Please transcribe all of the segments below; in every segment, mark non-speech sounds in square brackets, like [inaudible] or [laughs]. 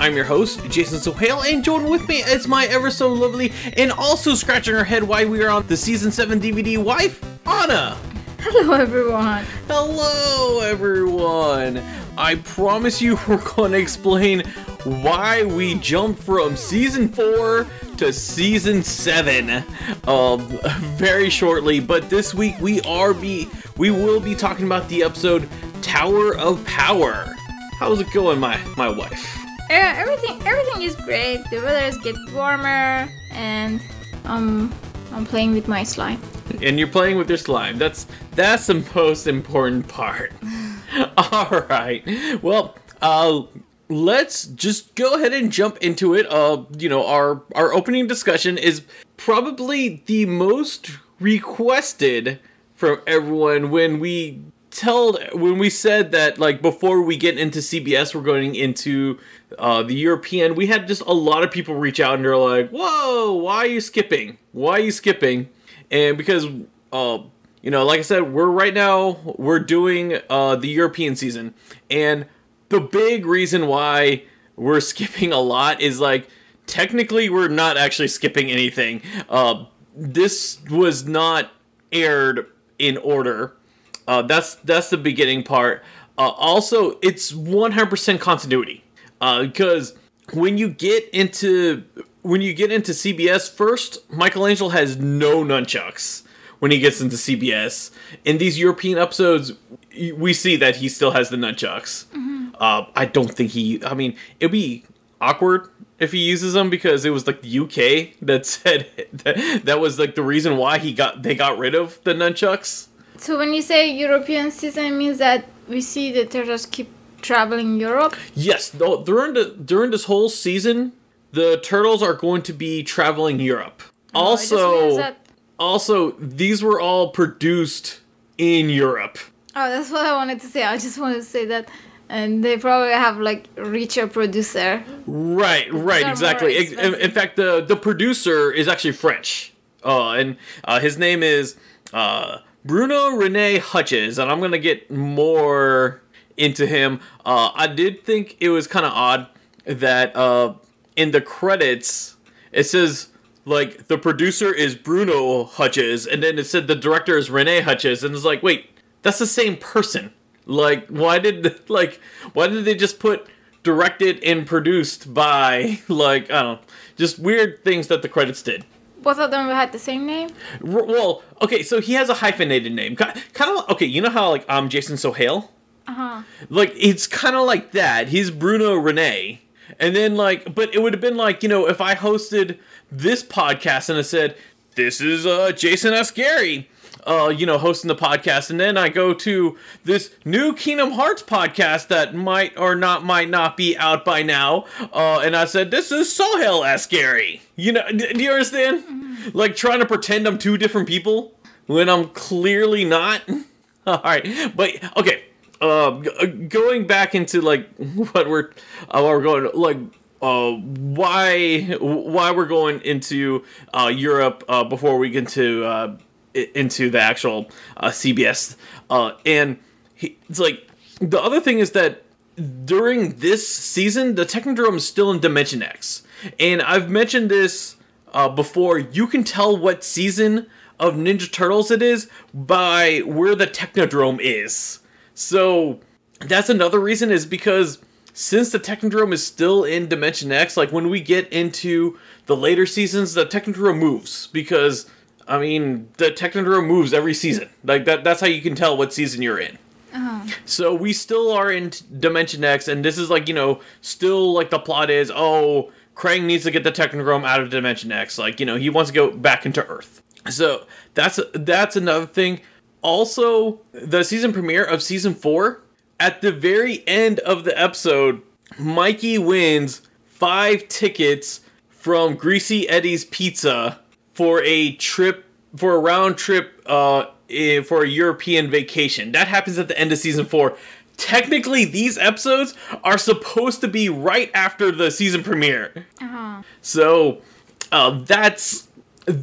I'm your host, Jason Sohail, and joined with me is my ever so lovely and also scratching her head while we are on the season 7 DVD wife, Anna. Hello, everyone. Hello, everyone. I promise you [laughs] we're going to explain why we jumped from season 4 to season 7 um, [laughs] very shortly but this week we are be we will be talking about the episode Tower of Power How's it going, my my wife? Everything everything is great. The weather is getting warmer, and um, I'm playing with my slime. And you're playing with your slime. That's that's the most important part. [laughs] All right. Well, uh, let's just go ahead and jump into it. Uh, you know, our our opening discussion is probably the most requested from everyone when we told when we said that like before we get into CBS we're going into uh, the European we had just a lot of people reach out and they're like whoa why are you skipping? Why are you skipping? And because uh, you know like I said we're right now we're doing uh, the European season. And the big reason why we're [laughs] skipping a lot is like technically we're not actually skipping anything. Uh, this was not aired in order uh, that's that's the beginning part. Uh, also, it's 100% continuity because uh, when you get into when you get into CBS first, Michelangelo has no nunchucks when he gets into CBS. In these European episodes, we see that he still has the nunchucks. Mm-hmm. Uh, I don't think he. I mean, it'd be awkward if he uses them because it was like the UK that [laughs] said that, that was like the reason why he got they got rid of the nunchucks. So when you say European season, means that we see the turtles keep traveling Europe. Yes, during the during this whole season, the turtles are going to be traveling Europe. Oh, also, that... also these were all produced in Europe. Oh, that's what I wanted to say. I just wanted to say that and they probably have like richer producer. Right, right, exactly. In, in, fact, the the producer is actually French, uh, and uh, his name is uh, Bruno Rene Huchez, and I'm gonna get more into him. Uh, I did think it was kind of odd that uh, in the credits it says like the producer is Bruno Huchez, and then it said the director is Rene Huchez, and it's like, wait, that's the same person. Like, why did [laughs] like why did they just put directed and produced by [laughs] like I don't know, just weird things that the credits did both of them had the same name? Well, okay, so he has a hyphenated name. Kind of okay, you know how like I'm Jason Sohail? Uh-huh. Like it's kind of like that. He's Bruno Rene. And then like but it would have been like, you know, if I hosted this podcast and I said, "This is uh Jason Ascari." Uh, you know, hosting the podcast, and then I go to this new Kingdom Hearts podcast that might or not might not be out by now, uh, and I said, "This is Sohail Ascari." You know, do you understand? Mm-hmm. Like trying to pretend I'm two different people when I'm clearly not. [laughs] All right, but okay. Uh, going back into like [laughs] what we're uh, what we're going like uh, why why we're going into uh, Europe uh, before we get to uh, into the actual uh, CBS. Uh, and he, it's like the other thing is that during this season, the Technodrome is still in Dimension X, and I've mentioned this uh, before. You can tell what season of Ninja Turtles it is by where the Technodrome is. So that's another reason is because since the Technodrome is still in Dimension X, like when we get into the later seasons, the Technodrome moves because I mean, the Technodrome moves every season. Like that. That's how you can tell what season you're in. Uh-huh. So we still are in Dimension X, and this is like you know still like the plot is oh Krang needs to get the Technodrome out of Dimension X. Like you know he wants to go back into Earth. So that's that's another thing. Also, the season premiere of season four at the very end of the episode, Mikey wins five tickets from Greasy Eddie's Pizza for a trip for a round trip uh eh, for a European vacation. That happens at the end of season 4. Technically, these episodes are supposed to be right after the season premiere. Uh-huh. So, uh, that's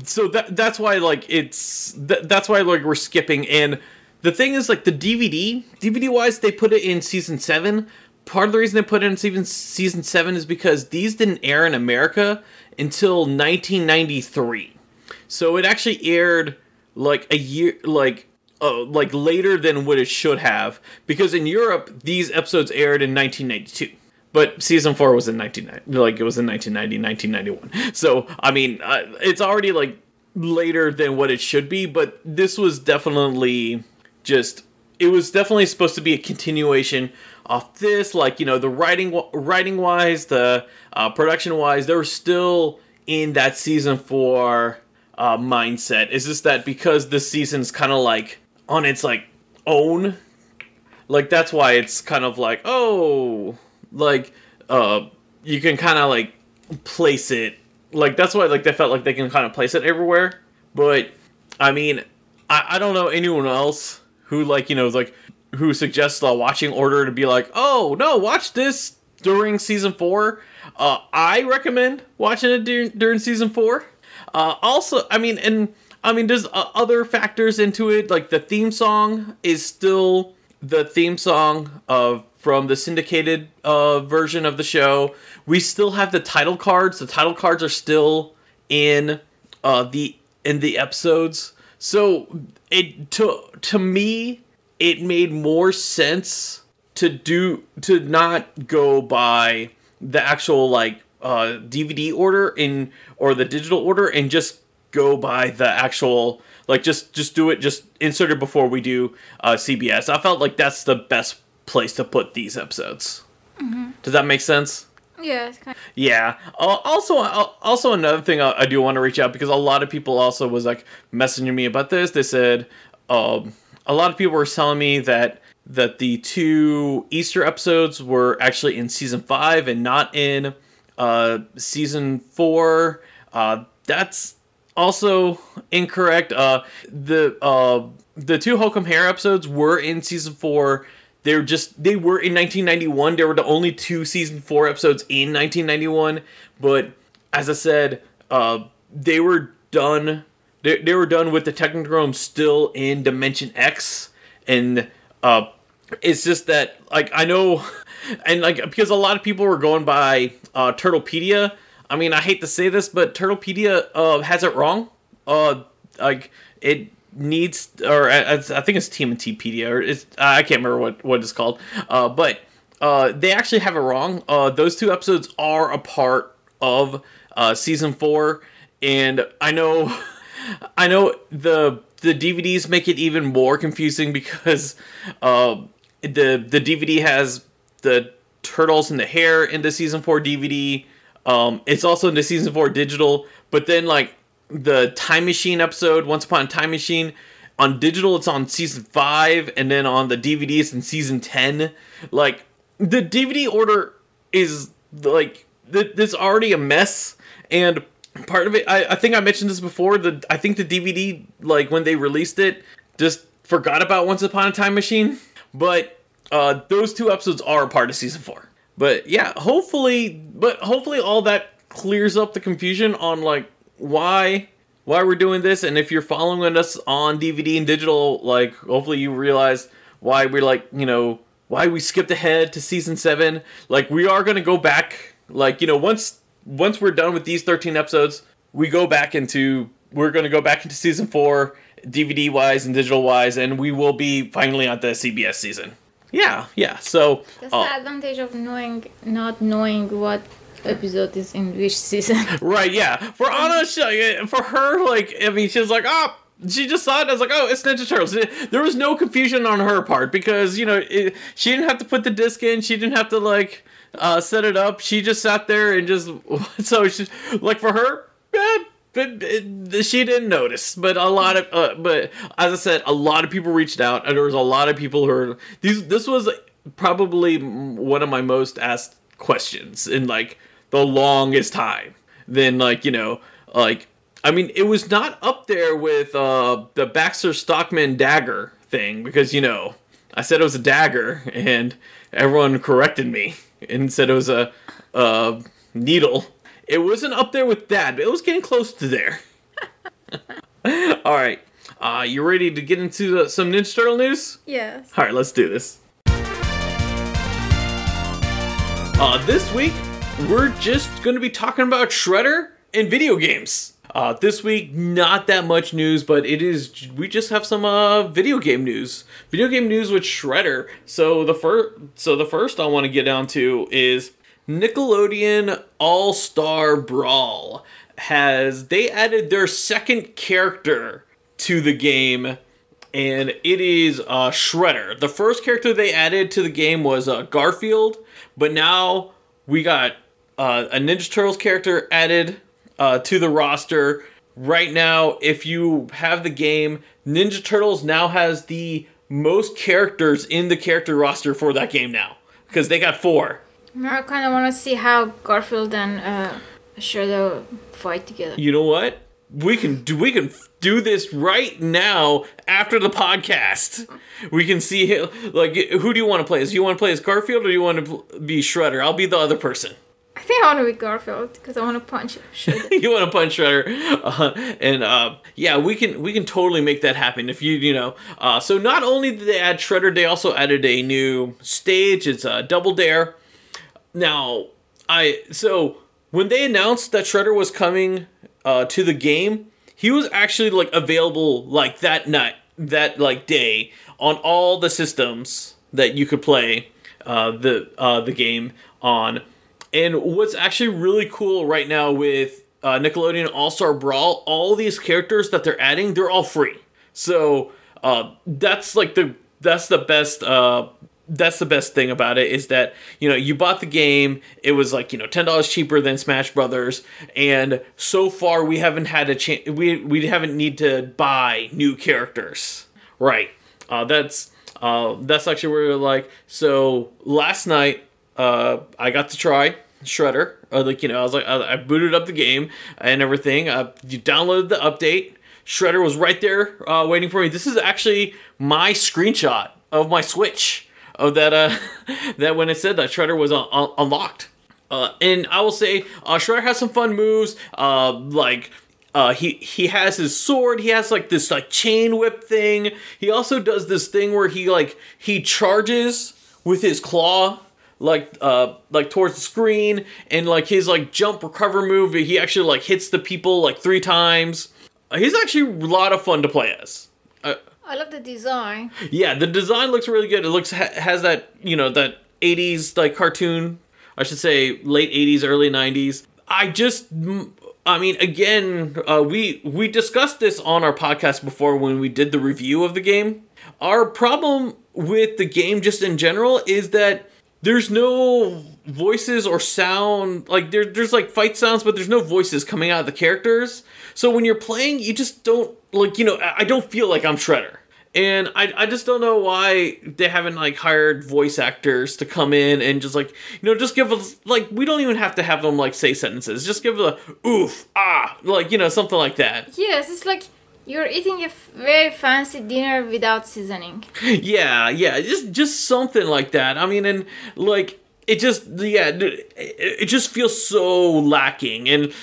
so that that's why like it's th- that's why like we're skipping and the thing is like the DVD DVD wise they put it in season 7 part of the reason they put it in season season 7 is because these didn't air in America until 1993 so it actually aired like a year like uh, like later than what it should have. Because in Europe these episodes aired in 1992 but season four was in 1990 like it was in 1990 1991 [laughs] so i mean uh, it's already like later than what it should be but this was definitely just it was definitely supposed to be a continuation of this like you know the writing writing wise the uh, production wise they were still in that season four uh, mindset. Is just that because this season's kind of like on its like own like that's why it's kind of like oh like uh you can kind of like place it like that's why like they felt like they can kind of place it everywhere. But i mean i, I don't know anyone else who like you know like who suggests a watching order to be like oh no watch this during season four. Uh i recommend watching it during, during season four uh also i mean and i mean there's uh, other factors into it like the theme song is still the theme song of from the syndicated uh, version of the show. We still have the title cards. The title cards are still in uh, the in the episodes. So it to to me it made more sense to do to not go by the actual like uh, DVD order in or the digital order and just go by the actual like just just do it just insert it before we do uh, CBS. I felt like that's the best place to put these episodes. Mm-hmm. Does that make sense? Yeah. Kind of- yeah. Uh, also, uh, also another thing I, I, do want to reach out because a lot of people also was like messaging me about this. They said um, a lot of people were telling me that that the two Easter episodes were actually in season five and not in uh, season four. Uh, that's also incorrect. Uh, the uh, the two Holcomb Hair episodes were in season four they're just they were in 1991. There were the only two season four episodes in 1991, but as I said, uh, they were done. They, they were done with the Technodrome still in Dimension X, and uh, it's just that like I know, [laughs] and like because a lot of people were going by uh, Turtlepedia. I mean, I hate to say this, but Turtlepedia uh, has it wrong. Uh, like it needs, or I, I think it's TMNTpedia, or it's I can't remember what what it's called. Uh, but uh, they actually have it wrong. Uh, those two episodes are a part of uh, season four, and I know, [laughs] I know the the DVDs make it even more confusing because uh, the the DVD has the turtles in the hair in the season four DVD. Um, it's also in the season four digital, but then like the Time Machine episode, Once Upon a Time Machine. On digital, it's on season five, and then on the DVD, it's in season ten. Like the DVD order is like th- already a mess, and part of it, I, I think I mentioned this before. The I think the DVD, like when they released it, just forgot about Once Upon a Time Machine. But uh, those two episodes are part of season four. But yeah, hopefully, but hopefully all that clears up the confusion on like why why we're doing this. And if you're following us on dvd and digital like hopefully you realize why we're like you know why we skipped ahead to season 7 like we are to go back like you know once once we're done with these 13 episodes we go back into we're to go back into season 4 dvd wise and digital wise and we will be finally on the cbs season yeah yeah so that's uh, the advantage of knowing not knowing what episode is in which season. [laughs] right, yeah. For Anna, she, for her, like, I mean, she was like, oh, she just saw it. I was like, oh, it's Ninja Turtles. There was no confusion on her part because, you know, it, she didn't have to put the disc in. She didn't have to, like, uh, set it up. She just sat there and just, [laughs] so she, like, for her, eh, but she didn't notice. But a lot of, uh, but as I said, a lot of people reached out, and there was a lot of people who are these. This was probably one of my most asked questions, in like the longest time. Then like you know like I mean it was not up there with uh, the Baxter Stockman dagger thing because you know I said it was a dagger and everyone corrected me and said it was a, a needle. It wasn't up there with that, but it was getting close to there. [laughs] All right. Uh, you ready to get into the, some Ninja Turtle news? Yes. All right, let's do this. Uh, this week, we're just going to be talking about Shredder and video games. Uh, this week, not that much news, but it is. We just have some uh, video game news. Video game news with Shredder. So the first, so the first I want to get down to is Nickelodeon All Star Brawl has they added their second character to the game and it is uh, Shredder. The first character they added to the game was uh, Garfield, but now we got uh, a Ninja Turtles character added uh, to the roster. Right now, if you have the game, Ninja Turtles now has the most characters in the character roster for that game now because they got four. I kind of want to see how Garfield and uh, Shredder fight together. You know what? We can do. We can do this right now after the podcast. We can see him, like who do you want to play? Is you want to play as Garfield or do you want to be Shredder? I'll be the other person. I think I want to be Garfield because I want to punch Shredder. [laughs] you want to punch Shredder, uh, and uh, yeah, we can we can totally make that happen if you you know. Uh, so not only did they add Shredder, they also added a new stage. It's a Double Dare. Now I so when they announced that Shredder was coming uh, to the game, he was actually like available like that night, that like day on all the systems that you could play uh, the uh, the game on. And what's actually really cool right now with uh, Nickelodeon All Star Brawl, all these characters that they're adding, they're all free. So uh, that's like the that's the best uh, that's the best thing about it is that you know you bought the game it was like you know $10 cheaper than smash brothers and so far we haven't had a chance we we haven't need to buy new characters. Right. Uh, that's uh, that's actually where we're like. So last night uh, i got to try shredder. Uh, like you know i was like I, booted up the game and everything. Uh, you downloaded the update. Shredder was right there uh, waiting for me. This is actually my screenshot of my switch of that uh [laughs] that when it said that Shredder was un- un- unlocked. Uh, and I will say, uh, Shredder has some fun moves. Uh, like uh, he he has his sword. He has like this like chain whip thing. He also does this thing where he like he charges with his claw like uh like towards the screen and like his like jump recover move he actually like hits the people like three times uh, he's actually a lot of fun to play as uh, I love the design. Yeah, the design looks really good. It looks ha- has that you know that '80s like cartoon. I should say late '80s, early '90s. I just, I mean, again, uh, we we discussed this on our podcast before when we did the review of the game. Our problem with the game, just in general, is that there's no voices or sound like there, there's like fight sounds but there's no voices coming out of the characters so when you're playing you just don't like you know i don't feel like i'm shredder. And I, I just don't know why they haven't like hired voice actors to come in and just like you know just give us like we don't even have to have them like say sentences. Just give a oof ah like you know something like that. Yes it's like you're eating a very fancy dinner without seasoning. [laughs] Yeah yeah just just something like that. I mean and like it just yeah it just feels so lacking. And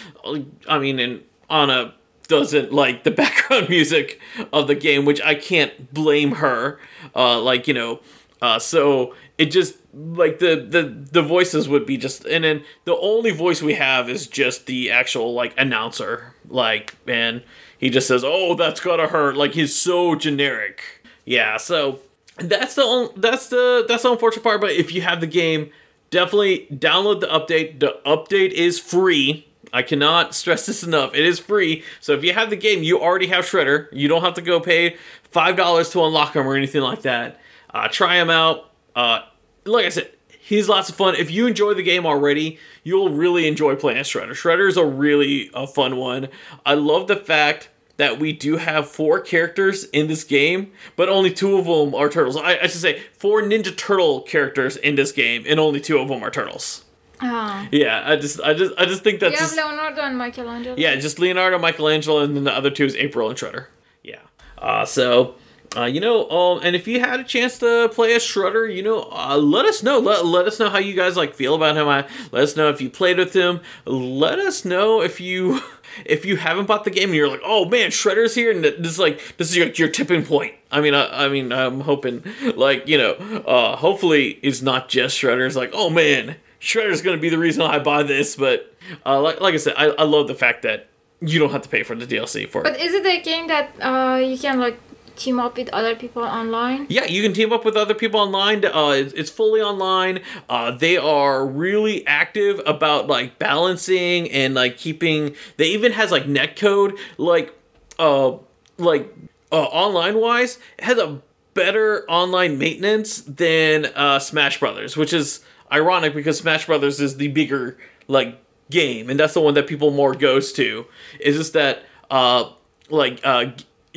i mean and on a doesn't like the [laughs] background music of the game, which I can't blame her. Uh, like you know, uh, so it just like the the the voices would be just, and then the only voice we have is just the actual like announcer, like and he just says, "Oh, that's gotta hurt." Like he's so generic. Yeah, so that's the that's the that's the unfortunate part. But if you have the game, definitely download the update. The update is free I cannot stress this enough. It is free. So if you have the game, you already have Shredder. You don't have to go pay $5 to unlock him or anything like that. Uh, try him out. Uh, like I said, he's lots of fun. If you enjoy the game already, you'll really enjoy playing Shredder. Shredder is a really a fun one. I love the fact that we do have four characters in this game, but only two of them are turtles. I, I should say four Ninja Turtle characters in this game, and only two of them are turtles. Oh. Yeah, I just, I just, I just think that's. You have just, Leonardo and Michelangelo. Yeah, just Leonardo, Michelangelo, and then the other two is April and Shredder. Yeah. Uh, so uh, you know, um, and if you had a chance to play a Shredder, you know, uh, let us know. Let, let us know how you guys like feel about him. I, let us know if you played with him. Let us know if you [laughs] if you haven't bought the game and you're like, oh man, Shredder's here, and this is like this is your, your tipping point. I mean, I, I mean, I'm hoping like you know, uh, hopefully it's not just Shredder. It's like, oh man, Shredder's gonna be the reason I buy this. But uh, like like I said, I, I love the fact that you don't have to pay for the DLC for but it. But is it a game that uh, you can like team up with other people online? Yeah, you can team up with other people online. Uh, it's, it's fully online. Uh, they are really active about like balancing and like keeping. They even has like net code, like uh, like uh, online wise, has a better online maintenance than uh, Smash Brothers, which is ironic because Smash Brothers is the bigger like game, and that's the one that people more goes to. Is just that uh like uh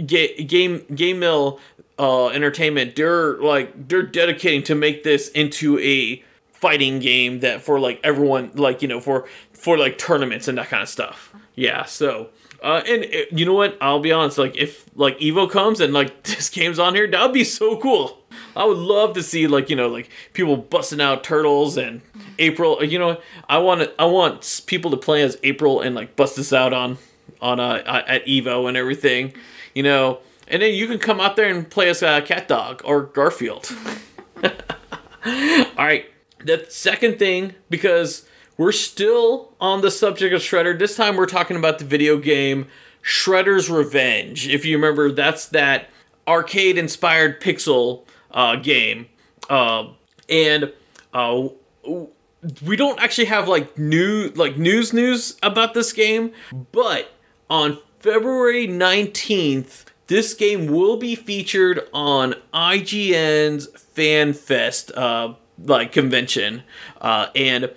Ga- game GameMill uh, entertainment they're like they're dedicating to make this into a fighting game that for like everyone like you know for for like tournaments and that kind of stuff. Yeah so uh, and it, uh, you know what? I'll be honest like if like evo comes and like [laughs] this game's on here that would be so cool i would love to see like you know like people busting out turtles and april you know i want i want people to play as april and like bust this out on on uh at evo and everything you know, and then you can come out there and play as a CatDog or Garfield. [laughs] All right, the second thing, because we're still on the subject of Shredder, this time we're talking about the video game Shredder's Revenge. If you remember, that's that arcade inspired pixel uh, game. Uh, and uh, we don't actually have like new like news news about this game, but on February 19th, this game will be featured on IGN's FanFest uh, like convention, uh, and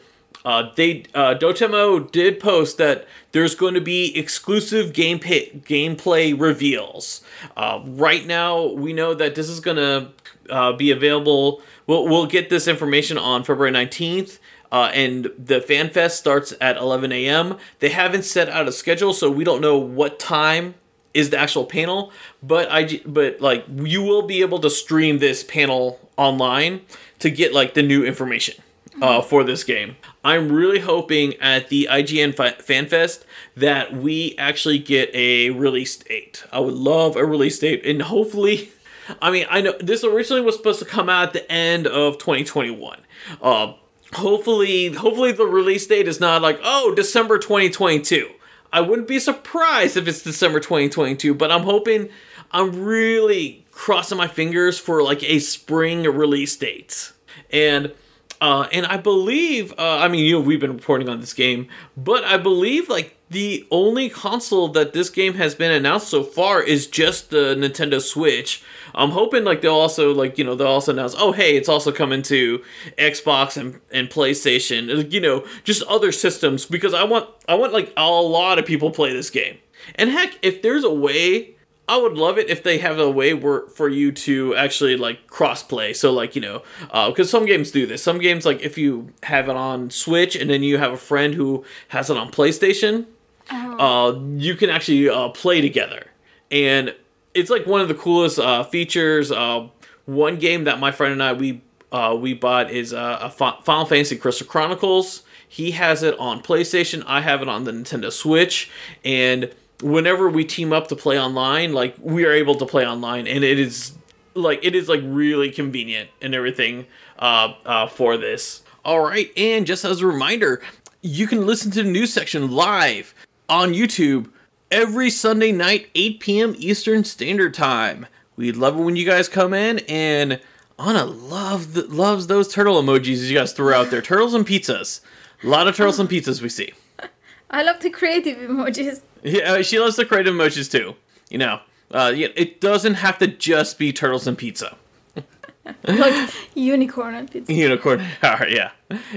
uh, they uh, Dotemu did post that there's going to be exclusive gameplay gameplay reveals. Uh, right now, we know that this is to uh, be available. We'll we'll get this information on February 19th. Uh, and the fan fest starts at 11 a.m. They haven't set out a schedule, so we don't know what time is the actual panel. But I, but like you will be able to stream this panel online to get like the new information uh, mm-hmm. for this game. I'm really hoping at the IGN Fan Fest that we actually get a release date. I would love a release date, and hopefully. I mean, I know this originally was supposed to come out at the end of 2021. Uh, hopefully hopefully the release date is not like oh december 2022 i wouldn't be surprised if it's december 2022 but i'm hoping i'm really crossing my fingers for like a spring release date and uh and i believe uh, i mean you know we've been reporting on this game but i believe like the only console that this game has been announced so far is just the Nintendo Switch. I'm hoping like they'll also like you know they'll also announce oh hey it's also coming to Xbox and, and PlayStation you know just other systems because I want I want like a lot of people play this game and heck if there's a way I would love it if they have a way where for you to actually like cross play. So like you know, because uh, some games do this. Some games like if you have it on Switch and then you have a friend who has it on PlayStation, oh. uh, you can actually uh, play together, and it's like one of the coolest uh, features. Uh, one game that my friend and I we uh, we bought is uh, a Final Fantasy Crystal Chronicles. He has it on PlayStation. I have it on the Nintendo Switch, and whenever we team up to play online, like we are able to play online, and it is like it is like really convenient and everything uh, uh, for this. All right, and just as a reminder, you can listen to the news section live on YouTube every Sunday night, 8 p.m. Eastern Standard Time. We'd love it when you guys come in and Anna love the, loves those turtle emojis you guys throw out there. Turtles and pizzas. A lot of turtles and pizzas we see. [laughs] I love the creative emojis. Yeah, she loves the creative emojis too. You know, uh, it doesn't have to just be turtles and pizza. [laughs] like unicorn and pizza. Unicorn. [laughs] All right, yeah,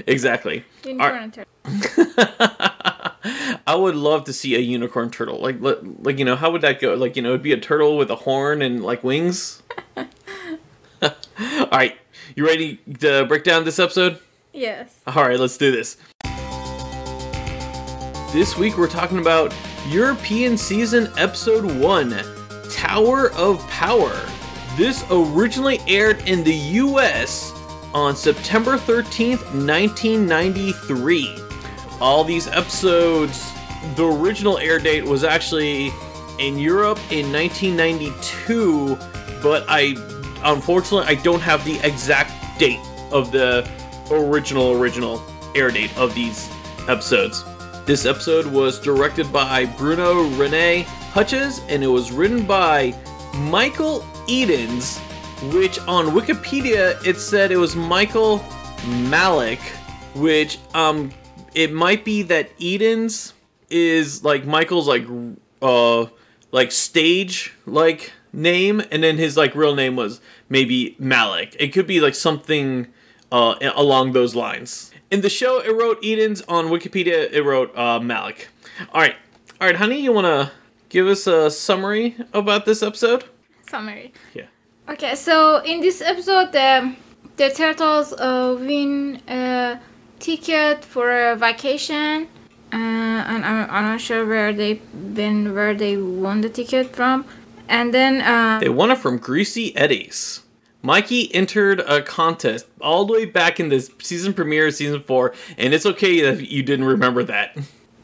exactly. Unicorn and turtle. [laughs] I would love to see a unicorn turtle. Like, like you know, how would that go? Like, you know, it'd be a turtle with a horn and like wings. [laughs] All right, you ready to break down this episode? Yes. All right, let's do this. This week we're talking about European Season Episode 1 Tower of Power. This originally aired in the US on September 13th, 1993. All these episodes, the original air date was actually in Europe in 1992, but I unfortunately I don't have the exact date of the original original air date of these episodes. This episode was directed by Bruno Rene Huchez and it was written by Michael Edens, which on Wikipedia it said it was Michael Malik, which um it might be that Edens is like Michael's like uh like stage like name and then his like real name was maybe Malik. It could be like something uh along those lines. In the show it wrote Edens on Wikipedia it wrote uh Malik. All right. All right, honey, you want to give us a summary about this episode? Summary. Yeah. Okay, so in this episode, the the turtles uh, win a ticket for a vacation, uh, and I'm, I'm not sure where they been where they won the ticket from, and then um, They won it from Greasy Eddies. Mikey entered a contest all the way back in the season premiere season four, and it's okay that you didn't remember that.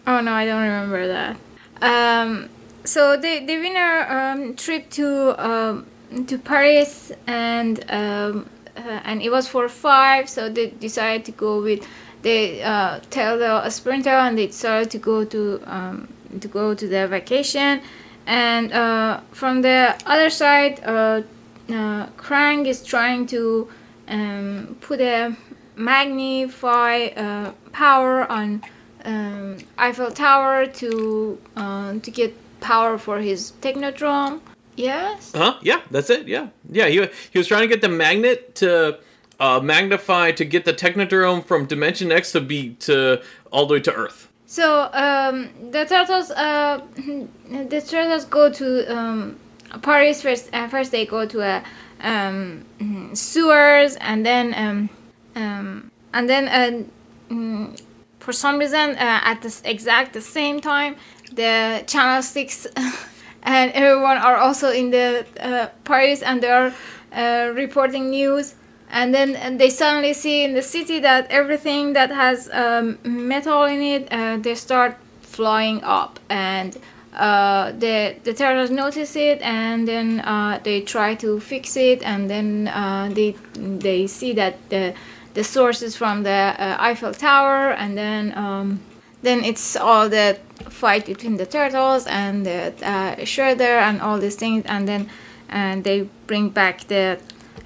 Oh no, I don't remember that. Um, so they they win a um, trip to um, to Paris, and um, uh, and it was for five. So they decided to go with they uh, tell the sprinter, and they decided to go to um, to go to their vacation. And uh, from the other side, uh, uh, Krang is trying to um, put a magnify uh, power on um, Eiffel Tower to uh, to get power for his technodrome. Yes. Huh? Yeah, that's it. Yeah, yeah. He he was trying to get the magnet to uh, magnify to get the Technodrome from Dimension X to be to all the way to Earth. So um, the turtles, uh, [clears throat] the turtles go to um, Paris first. Uh, first, they go to a um, [clears throat] sewers, and then um, um, and then uh, mm, for some reason uh, at the exact the same time, the Channel Six [laughs] and everyone are also in the uh, Paris, and they are uh, reporting news and then and they suddenly see in the city that everything that has um, metal in it uh, they start flying up. And uh, the the terrorists notice it and then uh, they try to fix it. And then uh, they they see that the the source is from the uh, Eiffel Tower. And then um, then it's all the fight between the turtles and the uh, Shredder and all these things. And then and they bring back the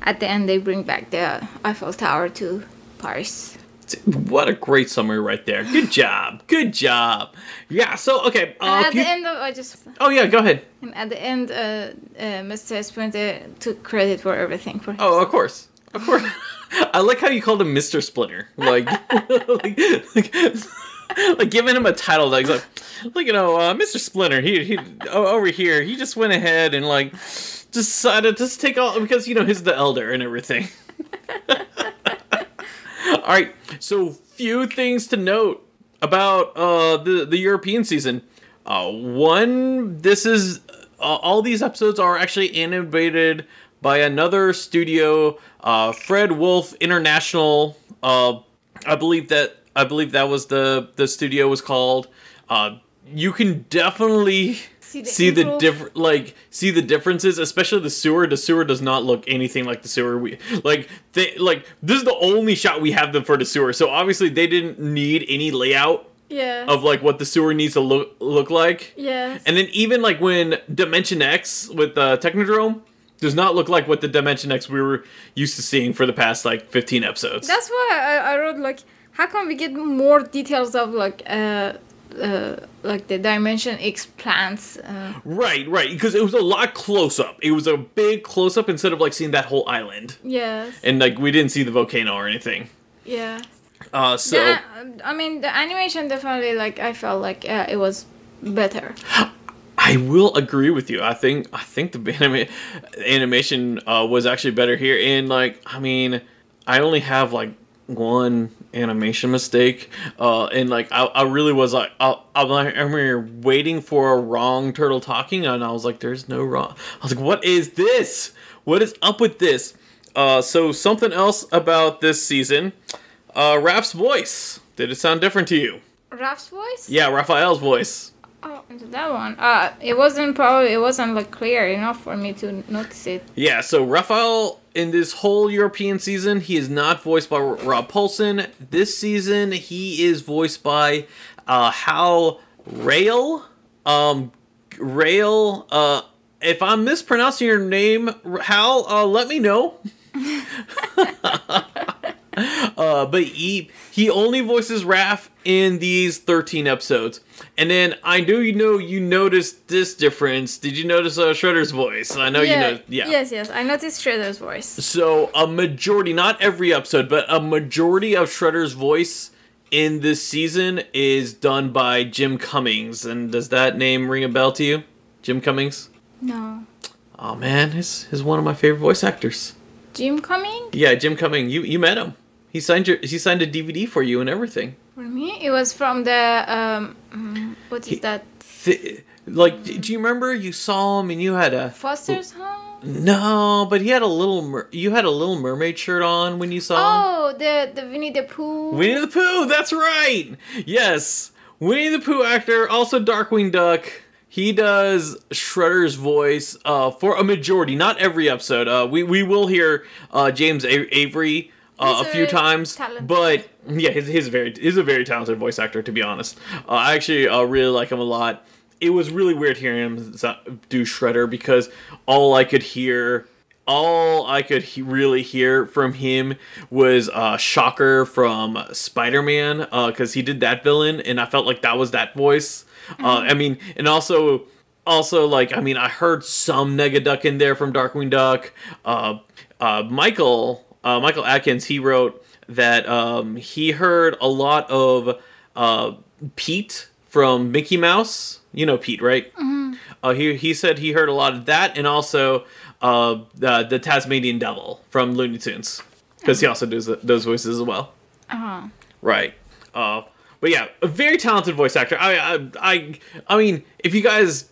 at the end they bring back the Eiffel Tower to Paris. What a great summary right there. Good job. Good job. Yeah. So okay. Uh, at you... the end of I just. Oh yeah. Go ahead. And at the end, uh, uh, Mr. Splinter took credit for everything for. Oh, of course, of course. [laughs] I like how you called him Mr. Splinter. Like, like, [laughs] like, like, giving him a title. Like, like, like you know, uh, Mr. Splinter. He he over here. He just went ahead and like decided to take all because you know he's the elder and everything. [laughs] all right, so few things to note about uh, the the European season. Uh, one, this is uh, all these episodes are actually animated by another studio, uh, Fred Wolf International. Uh, I believe that I believe that was the the studio was called. Uh, you can definitely see the, see the different like see the differences especially the sewer. The sewer does not look anything like the sewer we like they like this is the only shot we have them for the sewer. So obviously they didn't need any layout yeah. of like what the sewer needs to look look like. Yeah and then even like when dimension x with the uh, technodrome does not look like what the dimension x we were used to seeing for the past like 15 episodes. That's why i, I wrote like how can we get more details of like uh uh, like the dimension X plants. Uh. Right, right, because it was a lot close up. It was a big close up instead of like seeing that whole island. Yes. And like we didn't see the volcano or anything. Yeah. Uh, so. The, I mean, the animation definitely like I felt like uh, it was better. I will agree with you. I think I think the [laughs] anima- animation uh, was actually better here. And like, I mean, I only have like one animation mistake, uh, and like I, I really was like I, I'm like I'm here waiting for a wrong turtle talking, and I was like, "There's no wrong." I was like, "What is this? What is up with this?" Uh, so something else about this season, uh, Raph's voice. Did it sound different to you? Raph's voice? Yeah, Raphael's voice. Oh, that one. Uh, it wasn't probably it wasn't like clear enough for me to notice it. Yeah, so Raphael in this whole European season, he is not voiced by Rob Paulsen. This season, he is voiced by uh, Hal Rayle. Um, Rayle. Uh, if I'm mispronouncing your name, Hal, uh, let me know. [laughs] [laughs] [laughs] uh, but he he only voices Raph in these 13 episodes. And then I know you know you noticed this difference. Did you notice uh, Shredder's voice? I know yeah, you know. Yeah. Yes, yes, I noticed Shredder's voice. So a majority, not every episode, but a majority of Shredder's voice in this season is done by Jim Cummings. And does that name ring a bell to you, Jim Cummings? No. Oh man, he's, he's one of my favorite voice actors. Jim Cummings? Yeah, Jim Cummings. You you met him. He signed your he signed a DVD for you and everything. For me, it was from the um, mm, what is he, that? Th- like, do you remember you saw him and you had a Foster's Home? No, but he had a little. Mer- you had a little mermaid shirt on when you saw oh, him. Oh, the the Winnie the Pooh. Winnie the Pooh. That's right. Yes, Winnie the Pooh actor, also Darkwing Duck. He does Shredder's voice uh, for a majority, not every episode. Uh, we we will hear uh, James a- Avery uh, a few times, talented. but yeah, he's, he's very he's a very talented voice actor. To be honest, uh, I actually uh, really like him a lot. It was really weird hearing him do Shredder because all I could hear, all I could he- really hear from him was uh, Shocker from Spider Man because uh, he did that villain, and I felt like that was that voice. Uh, mm-hmm. I mean, and also also like I mean I heard some Negaduck in there from Darkwing Duck. Uh, uh, Michael uh, Michael Atkins, he wrote that um, he heard a lot of uh, Pete from Mickey Mouse. You know Pete, right? Mm-hmm. Uh, he he said he heard a lot of that, and also uh, the the Tasmanian Devil from Looney Tunes, because he also does those voices as well. Uh-huh. Right. Uh, but yeah, a very talented voice actor. I I I, I mean, if you guys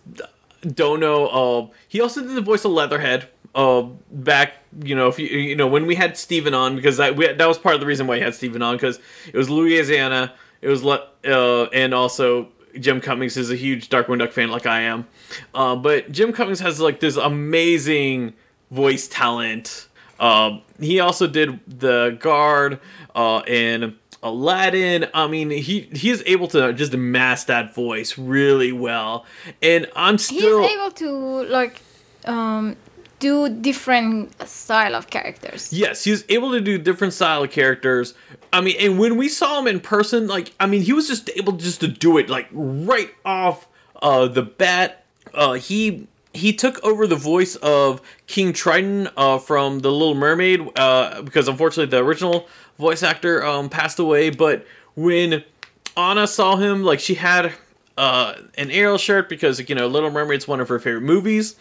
don't know, uh, he also did the voice of Leatherhead uh, back, you know, if you you know when we had Steven on because that we, that was part of the reason why he had Steven on because it was Louisiana, it was uh, and also Jim Cummings is a huge Darkwing Duck fan like I am, uh, but Jim Cummings has like this amazing voice talent. Uh, he also did the guard uh, in Aladdin. I mean, he he is able to just mask that voice really well, and I'm still he's able to like um do different style of characters. Yes, he's able to do different style of characters. I mean, and when we saw him in person, like, I mean, he was just able just to do it like right off uh, the bat. Uh, he he took over the voice of King Triton uh, from The Little Mermaid uh, because unfortunately the original voice actor um, passed away. But when Anna saw him, like she had uh, an Ariel shirt because you know Little Mermaid's one of her favorite movies.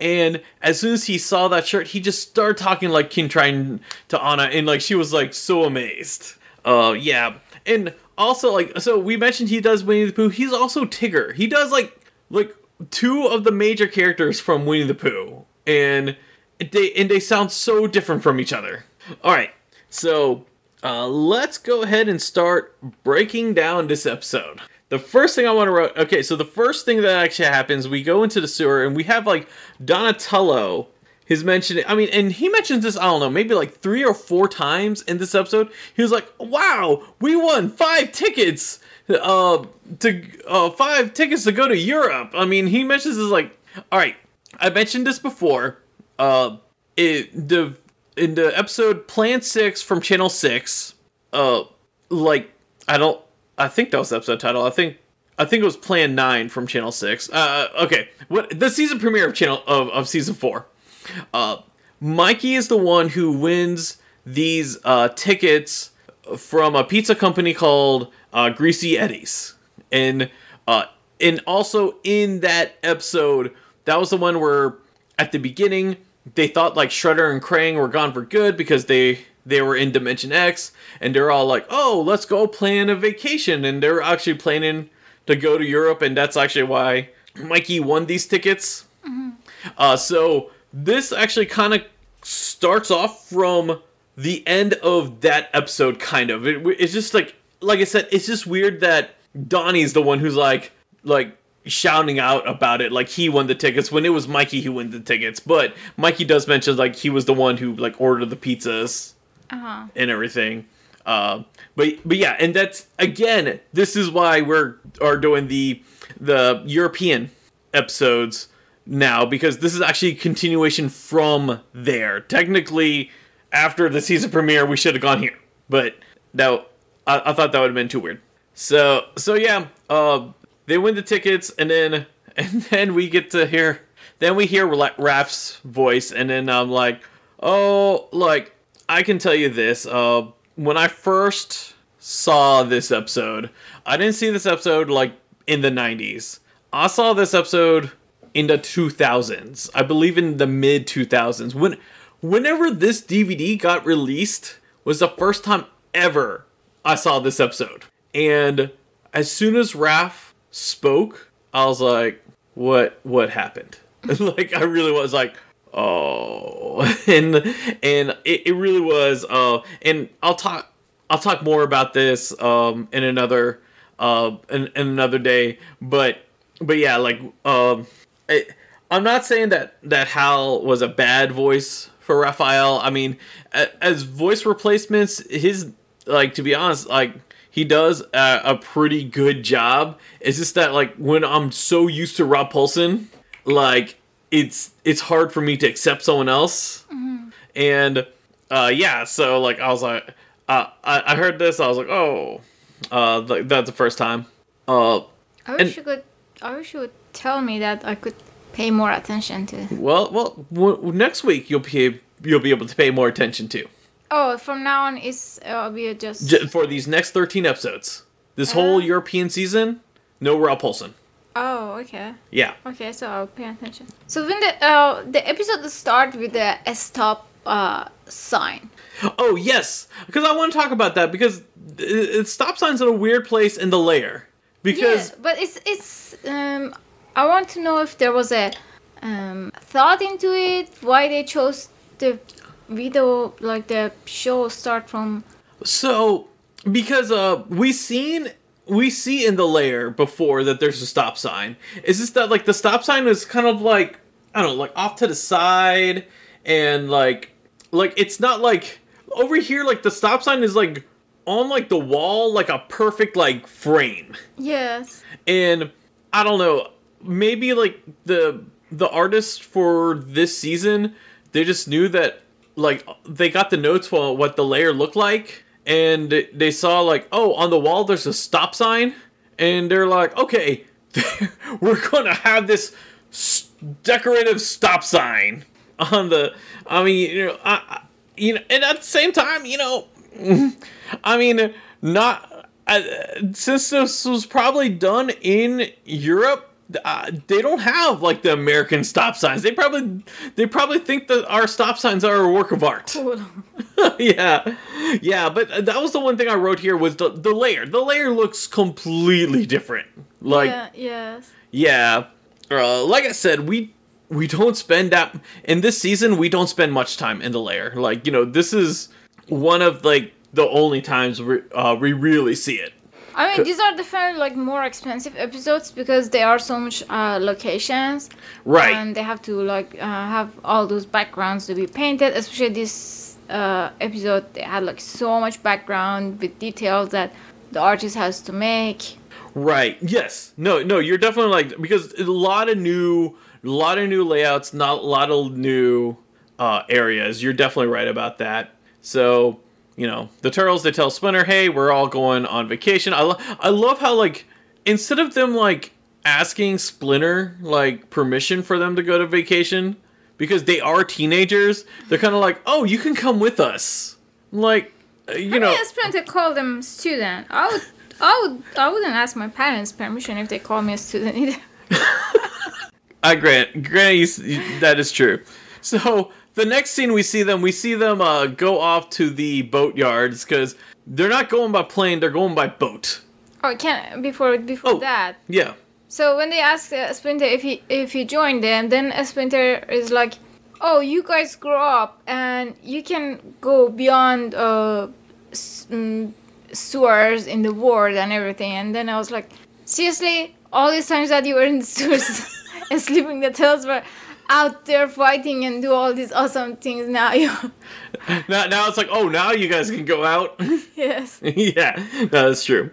And as soon as he saw that shirt, he just started talking like King Triton to Anna, and like she was like so amazed. Uh, yeah, and also like so we mentioned he does Winnie the Pooh. He's also Tigger. He does like like two of the major characters from Winnie the Pooh, and they and they sound so different from each other. All right, so uh, let's go ahead and start breaking down this episode. The first thing I want to write. Okay, so the first thing that actually happens, we go into the sewer and we have like Donatello. His mentioned. I mean, and he mentions this. I don't know, maybe like three or four times in this episode. He was like, "Wow, we won five tickets. Uh, to uh, five tickets to go to Europe." I mean, he mentions this like, "All right, I mentioned this before. Uh, it the in the episode Plan Six from Channel Six. Uh, like I don't I think that was the episode title. I think I think it was Plan Nine from Channel Six. Uh, okay, what the season premiere of Channel of, of season four. Uh, Mikey is the one who wins these uh, tickets from a pizza company called uh, Greasy Eddie's, and uh, and also in that episode, that was the one where at the beginning they thought like Shredder and Krang were gone for good because they they were in Dimension X, and they're all like, "Oh, let's go plan a vacation," and they're actually planning to go to Europe, and that's actually why Mikey won these tickets. Mm-hmm. Uh, so this actually kind of starts off from the end of that episode, kind of. It, it's just like, like I said, it's just weird that Donnie's the one who's like, like shouting out about it like he won the tickets when it was Mikey who won the tickets. But Mikey does mention like he was the one who like ordered the pizzas uh-huh. and everything. Uh, but but yeah, and that's again, this is why we're are doing the the European episodes now because this is actually a continuation from there. Technically, after the season premiere, we should have gone here, but no, I, I thought that would have been too weird. So so yeah, uh, they win the tickets, and then [laughs] and then we get to hear then we hear Raph's voice, and then I'm like, oh, like I can tell you this. Uh, when I first saw this episode, I didn't see this episode like in the 90s. I saw this episode in the 2000s. I believe in the mid 2000s. When whenever this DVD got released was the first time ever I saw this episode. And as soon as Raph spoke, I was like, what what happened? [laughs] like I really was like, oh [laughs] and and it, it really was uh and I'll talk I'll talk more about this um in another uh in, in another day, but but yeah, like um it, I'm not saying that that Hal was a bad voice for Raphael. I mean, as voice replacements, his like to be honest, like he does a, a, pretty good job. It's just that like when I'm so used to Rob Paulsen, like it's it's hard for me to accept someone else. Mm-hmm. And uh, yeah, so like I was like, uh, I, I heard this, I was like, oh, uh, that's the first time. Uh, I wish and, you could. I wish you would tell me that I could pay more attention to. Well, well, w- next week you'll be you'll be able to pay more attention to. Oh, from now on uh, be just... J- for these next thirteen episodes. This uh, whole European season, no Rob Paulsen. Oh, okay. Yeah. Okay, so I'll pay attention. So when the uh, the episode starts with the stop uh sign. Oh yes, because I want to talk about that because it, it stop signs in a weird place in the lair. Because yeah, but it's it's um I want to know if there was a um thought into it why they chose the video like the show start from so because uh we seen we see in the lair before that there's a stop sign. Is this that like the stop sign is kind of like i don't know like off to the side and like like it's not like over here like the stop sign is like on like the wall like a perfect like frame. Yes. And i don't know maybe like the the artist for this season they just knew that like they got the notes for what the lair looked like and they saw like oh on the wall there's a stop sign and they're like okay [laughs] we're gonna have this decorative stop sign on the i mean you know I, you know and at the same time you know [laughs] i mean not uh, since this was probably done in europe uh, they don't have like the American stop signs. They probably they probably think that our stop signs are a work of art. [laughs] yeah, yeah. But that was the one thing I wrote here was the the lair. The lair looks completely different. Like yeah, yes. Yeah. Uh, like I said, we we don't spend that in this season. We don't spend much time in the lair. Like you know, this is one of like the only times we uh, we really see it. I mean, these are definitely like more expensive episodes because there are so much uh, locations, right? And they have to like uh, have all those backgrounds to be painted. Especially this uh, episode, they had like so much background with details that the artist has to make. Right. Yes. No. No. You're definitely like because a lot of new, a lot of new layouts, not a lot of new uh, areas. You're definitely right about that. So you know, the turtles they tell Splinter, "Hey, we're all going on vacation." I lo- I love how like instead of them like asking Splinter like permission for them to go to vacation because they are teenagers, they're kind of like, "Oh, you can come with us." Like, uh, you I know, Splinter call them student. I would I would I wouldn't ask my parents permission if they call me a student either. [laughs] I grant grant you, that is true. So the next scene we see them, we see them uh, go off to the boat yards because they're not going by plane; they're going by boat. Oh, can before before oh, that. Yeah. So when they ask uh, Splinter if he if he joined them, then Splinter is like, "Oh, you guys grow up and you can go beyond uh, mm, sewers in the world and everything." And then I was like, "Seriously, all these times that you were in [laughs] sewers and sleeping, the tails were." Out there fighting and do all these awesome things now you [laughs] now, now it's like oh now you guys can go out? [laughs] Yes. [laughs] Yeah that's true.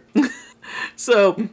So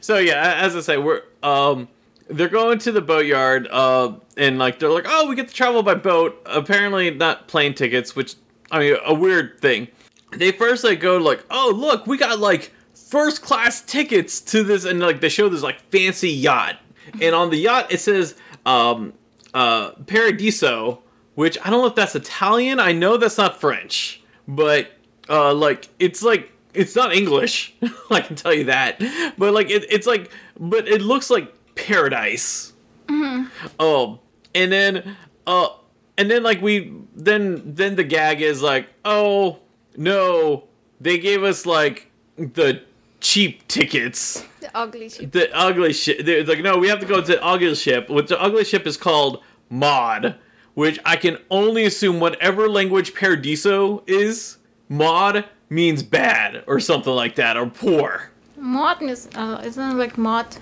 so yeah as i say we're um they're going to the boatyard uh and like they're like oh we get to travel by boat. Apparently not plane tickets which i mean a weird thing. They first like go like oh look we got like first class tickets to this and like they show this like fancy yacht. And on the yacht it says um uh, Paradiso, which I don't know if that's Italian. I know that's not French, but uh, like it's like it's not English. [laughs] I can tell you that. But like it, it's like, but it looks like paradise. Mm-hmm. Oh, and then uh, and then like we then then the gag is like, oh no, they gave us like the cheap tickets. The ugly ship. The ugly ship. They're like, no, we have to go to the ugly ship. What the ugly ship is called mod, which I can only assume whatever language Paradiso is, mod means bad or something like that or poor. Mod is uh, isn't it like mod?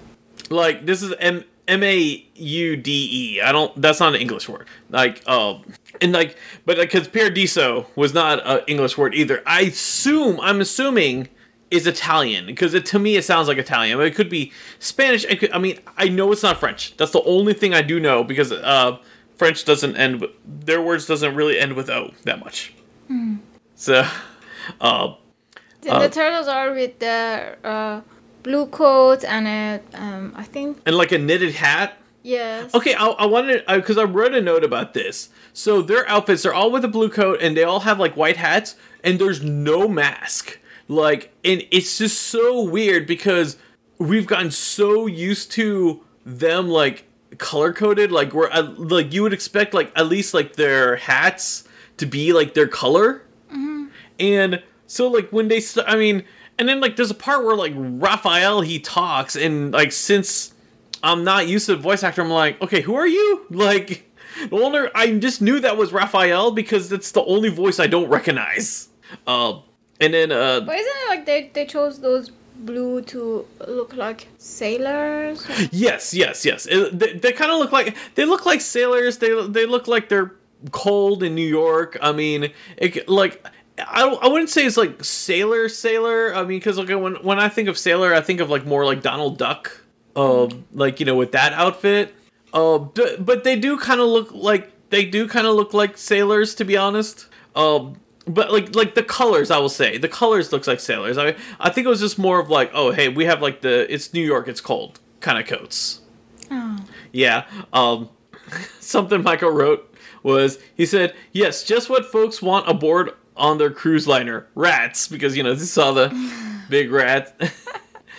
Like this is M M A U D E. I don't. That's not an English word. Like um. And like, but because like, Paradiso was not an English word either. I assume, I'm assuming is Italian because it, to me it sounds like Italian. But it could be Spanish. Could, I mean, I know it's not French. That's the only thing I do know because uh, French doesn't end. With, their words doesn't really end with o that much. Mm. So, [laughs] uh, the, uh, the, turtles are with the uh, blue coat and a, um, I think, and like a knitted hat. Yes. Okay, I, I wanted because I, I wrote a note about this. So their outfits are all with a blue coat and they all have like white hats and there's no mask. Like, and it's just so weird because we've gotten so used to them like color coded. Like, where uh, like you would expect like at least like their hats to be like their color, mm-hmm. and so like when they, st- I mean, and then like there's a part where like Raphael he talks, and like since I'm not used to the voice actor, I'm like, okay, who are you? [laughs] Like. The only I just knew that was Raphael because it's the only voice I don't recognize. Uh, and then uh But isn't it like they they chose those blue to look like sailors? Yes, yes, yes. It, they they kind of look like they look like sailors. They they look like they're cold in New York. I mean, it, like I, I wouldn't say it's like sailor sailor. I mean, because like when when I think of sailor, I think of like more like Donald Duck, uh, like you know with that outfit. Uh, but they do kind of look like they do kind of look like sailors, to be honest. Um, but like like the colors i will say. The colors looks like sailors. I i think it was just more of like oh hey we have like the it's new york it's cold kind of coats. Oh. Yeah um [laughs] something michael wrote was he said yes just what folks want aboard on their cruise liner rats because you know they saw the [laughs] big rat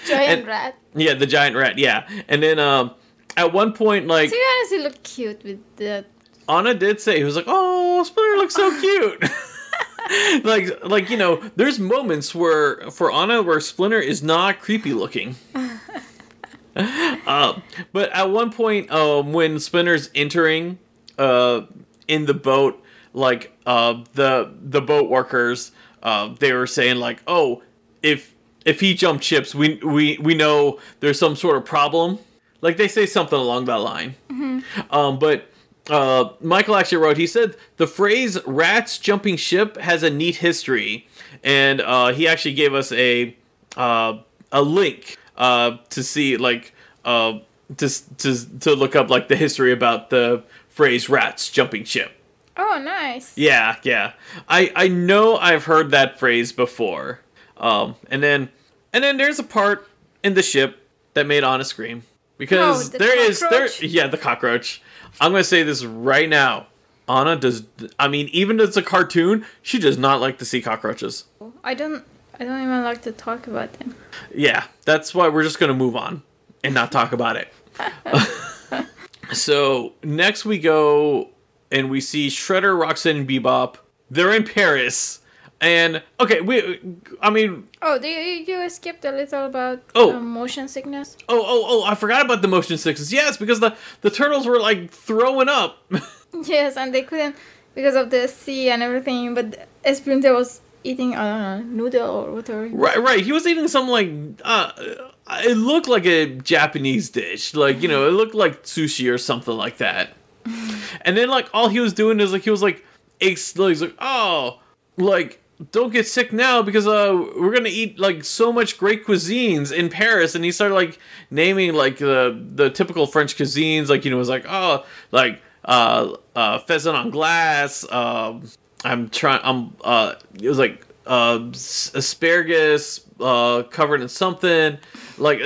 giant and, rat. Yeah the giant rat yeah. And then um at one point like to be honest he looked cute with the anna did say he was like oh splinter looks so [laughs] cute [laughs] like like you know, there's moments where for Anna where Splinter is not creepy looking. uh, but at one point, um, when Splinter's entering uh, in the boat, like uh, the the boat workers, uh, they were saying like, oh, if if he jumped ships, we we we know there's some sort of problem. Like they say something along that line. Mm-hmm. Um, but uh, Michael actually wrote, he said the phrase rats jumping ship has a neat history. And uh, he actually gave us a uh, a link uh, to see, like, uh, to, to, to look up, like, the history about the phrase rats jumping ship. Oh, nice. Yeah, yeah. I, I know I've heard that phrase before. Um, and then and then there's a part in the ship that made Anna scream because oh, the there cockroach? is there yeah the cockroach I'm gonna say this right now. Anna does. I mean, even it's a cartoon, she does not like to see cockroaches. I don't. I don't even like to talk about them. Yeah, that's why we're just gonna move on and not talk about it. [laughs] so next we go and we see Shredder, Roxanne, and Bebop. They're in Paris, and okay, we. I mean. Oh, you you skipped a little about oh um, motion sickness. Oh oh oh! I forgot about the motion sickness. Yes, because the the turtles were like throwing up. [laughs] yes, and they couldn't because of the sea and everything. But Splinter was eating I don't know noodle or whatever. Right, right. He was eating some like uh, it looked like a Japanese dish, like you know, it looked like sushi or something like that. [laughs] and then like all he was doing is like he was like, he's like oh, like don't get sick now because uh we're gonna eat like so much great cuisines in Paris. And he started like naming like the the typical French cuisines. Like you know it was like oh like uh uh pheasant on glass um I'm trying I'm uh it was like uh asparagus uh covered in something. Like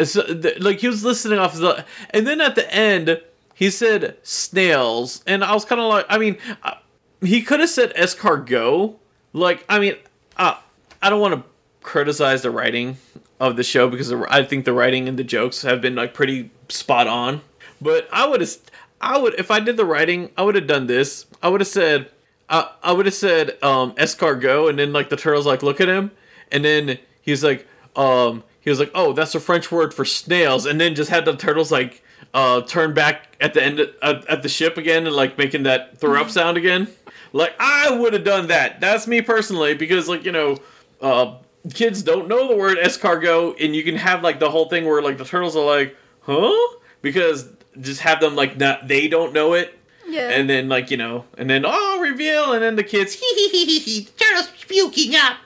like he was listening off the and then at the end he said snails. And I was kind of like I mean uh, he could have said escargot like, I mean, uh, I don't want to criticize the writing of the show because I think the writing and the jokes have been like pretty spot on. But I would have, I would if I did the writing, I would have done this. I would have said, I, I would have said um, escargot, and then like the turtles like look at him, and then he's like, um, he was like, oh, that's a French word for snails, and then just had the turtles like uh, turn back at the end of, uh, at the ship again and like making that throw up sound again. Like I would have done that. That's me personally because like you know, uh, kids don't know the word escargot, and you can have like the whole thing where like the turtles are like, huh? Because just have them like not they don't know it. Yeah. And then like you know, and then oh reveal, and then the kids hee hee hee hee hee, turtles puking up.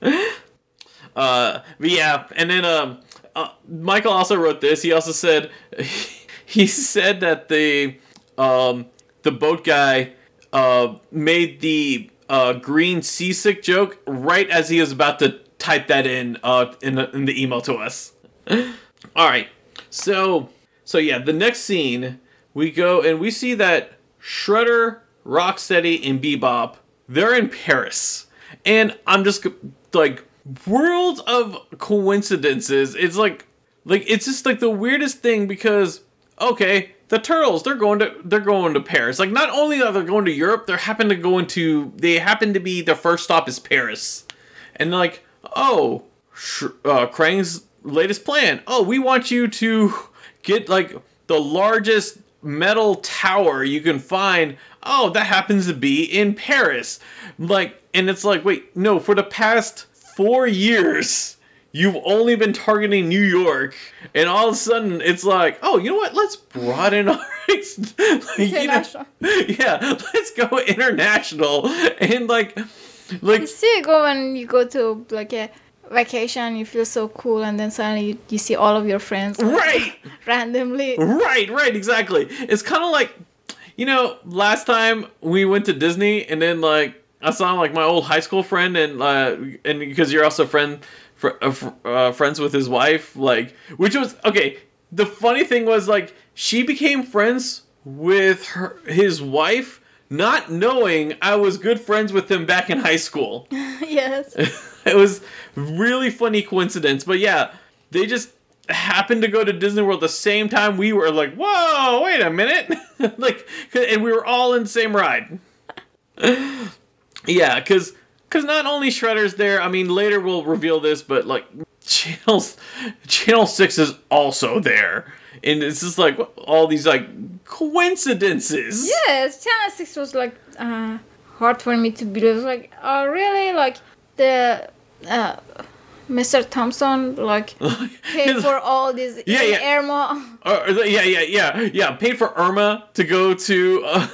[laughs] uh, but yeah, and then um, uh, Michael also wrote this. He also said [laughs] he said that the um the boat guy uh, made the uh, green seasick joke right as he was about to type that in uh, in, the, in the email to us. [laughs] All right, so so yeah, the next scene we go and we see that Shredder, Rocksteady, and Bebop they're in Paris, and I'm just like world of coincidences. It's like like it's just like the weirdest thing because okay, the turtles they're going to they're going to Paris. Like not only are they going to Europe, they're happen to go into they happen to be the first stop is Paris, and like oh, sh- uh, Krang's latest plan. Oh, we want you to get like the largest metal tower you can find. Oh, that happens to be in Paris. Like, and it's like, wait, no, for the past four years, you've only been targeting New York, and all of a sudden it's like, oh, you know what? Let's broaden our [laughs] like, international. You know, [laughs] yeah, let's go international and like, like. You see it go when you go to like a vacation, you feel so cool, and then suddenly you, you see all of your friends [laughs] right randomly. Right, right, exactly. It's kind of like, you know, last time we went to Disney, and then like. I saw like my old high school friend, and uh, and because you're also a friend fr- uh, uh, friends with his wife, like which was okay. The funny thing was like she became friends with her his wife, not knowing I was good friends with him back in high school. [laughs] yes, [laughs] it was really funny coincidence, but yeah, they just happened to go to Disney World the same time we were. Like, whoa, wait a minute, [laughs] like, and we were all in the same ride. yeah, because because not only Shredder's there. I mean, later we'll reveal this, but like channel channel six is also there, and it's just like all these like coincidences. Yes, channel six was like uh, hard for me to believe. Like, oh really? Like the. Uh, Mr. Thompson like [laughs] paid for all these yeah, yeah. Irma. Uh, yeah, yeah, yeah, yeah. Paid for Irma to go to uh,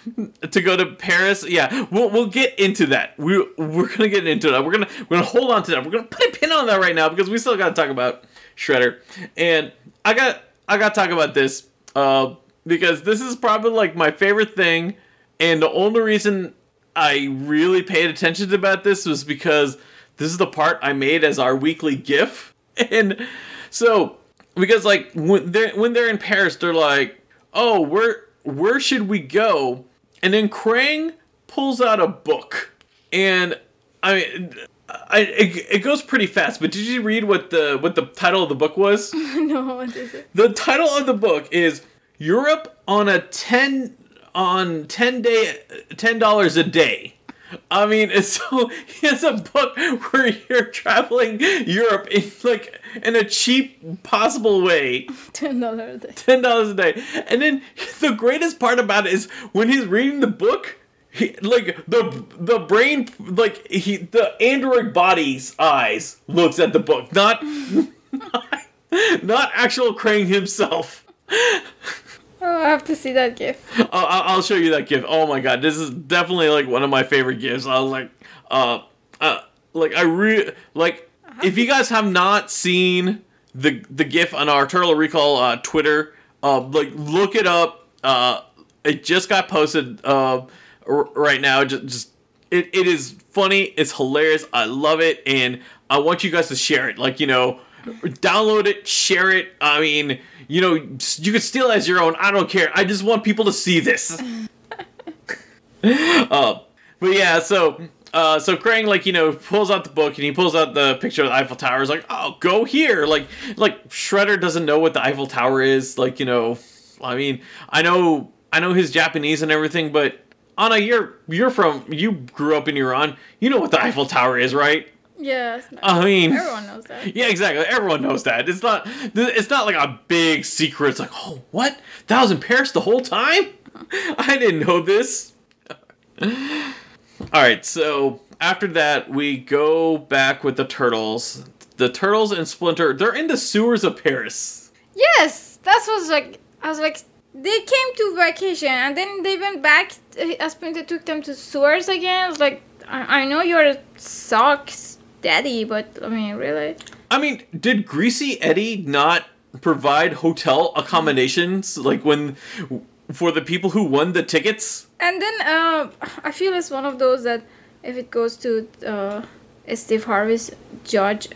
[laughs] to go to Paris. Yeah, we'll we'll get into that. We we're gonna get into that. We're gonna we're gonna hold on to that. We're gonna put a pin on that right now because we still gotta talk about Shredder. And I got I gotta talk about this uh, because this is probably like my favorite thing, and the only reason I really paid attention to about this was because this is the part I made as our weekly GIF, [laughs] and so because like when they're when they're in Paris, they're like, oh, where where should we go? And then Krang pulls out a book, and I mean. I, it, it goes pretty fast, but did you read what the what the title of the book was? [laughs] no, what is it? The title of the book is Europe on a ten on ten day ten dollars a day. I mean, it's so [laughs] he has a book where you're traveling Europe in like in a cheap possible way. [laughs] Ten dollars a day. Ten dollars a day, and then [laughs] the greatest part about it is when he's reading the book. He, like the the brain like he the android body's eyes looks at the book not not, not actual Krang himself Oh, I have to see that gif. [laughs] I'll, I'll show you that gif. Oh my god, this is definitely like one of my favorite gifs. I was like, uh, uh like I re like if you guys have not seen the the gif on our Turtle Recall uh, Twitter, uh, like look it up. Uh, it just got posted uh r- right now. Just, just it, it is funny. It's hilarious. I love it, and I want you guys to share it. Like you know, download it, share it. I mean you know, you could steal as your own. I don't care. I just want people to see this. [laughs] uh, but yeah, so uh, so Krang like you know pulls out the book and he pulls out the picture of the Eiffel Tower. Is like, oh, go here. Like like Shredder doesn't know what the Eiffel Tower is. Like you know, I mean, I know I know his Japanese and everything, but Anna, you're you're from you grew up in Iran. You know what the Eiffel Tower is, right? Yes. I mean, everyone knows that. Yeah, exactly. Everyone knows that. It's not. It's not like a big secret. It's like, oh, what? That was in Paris the whole time. [laughs] I didn't know this. [laughs] All right. So after that, we go back with the turtles. The turtles and Splinter. They're in the sewers of Paris. Yes, that was like. I was like, they came to vacation and then they went back. Uh, Splinter took them to sewers again. I was like, I, I know you're socks Daddy, but I mean, really? I mean, did Greasy Eddie not provide hotel accommodations like when for the people who won the tickets? And then uh, I feel it's one of those that if it goes to uh, Steve Harvey's judge.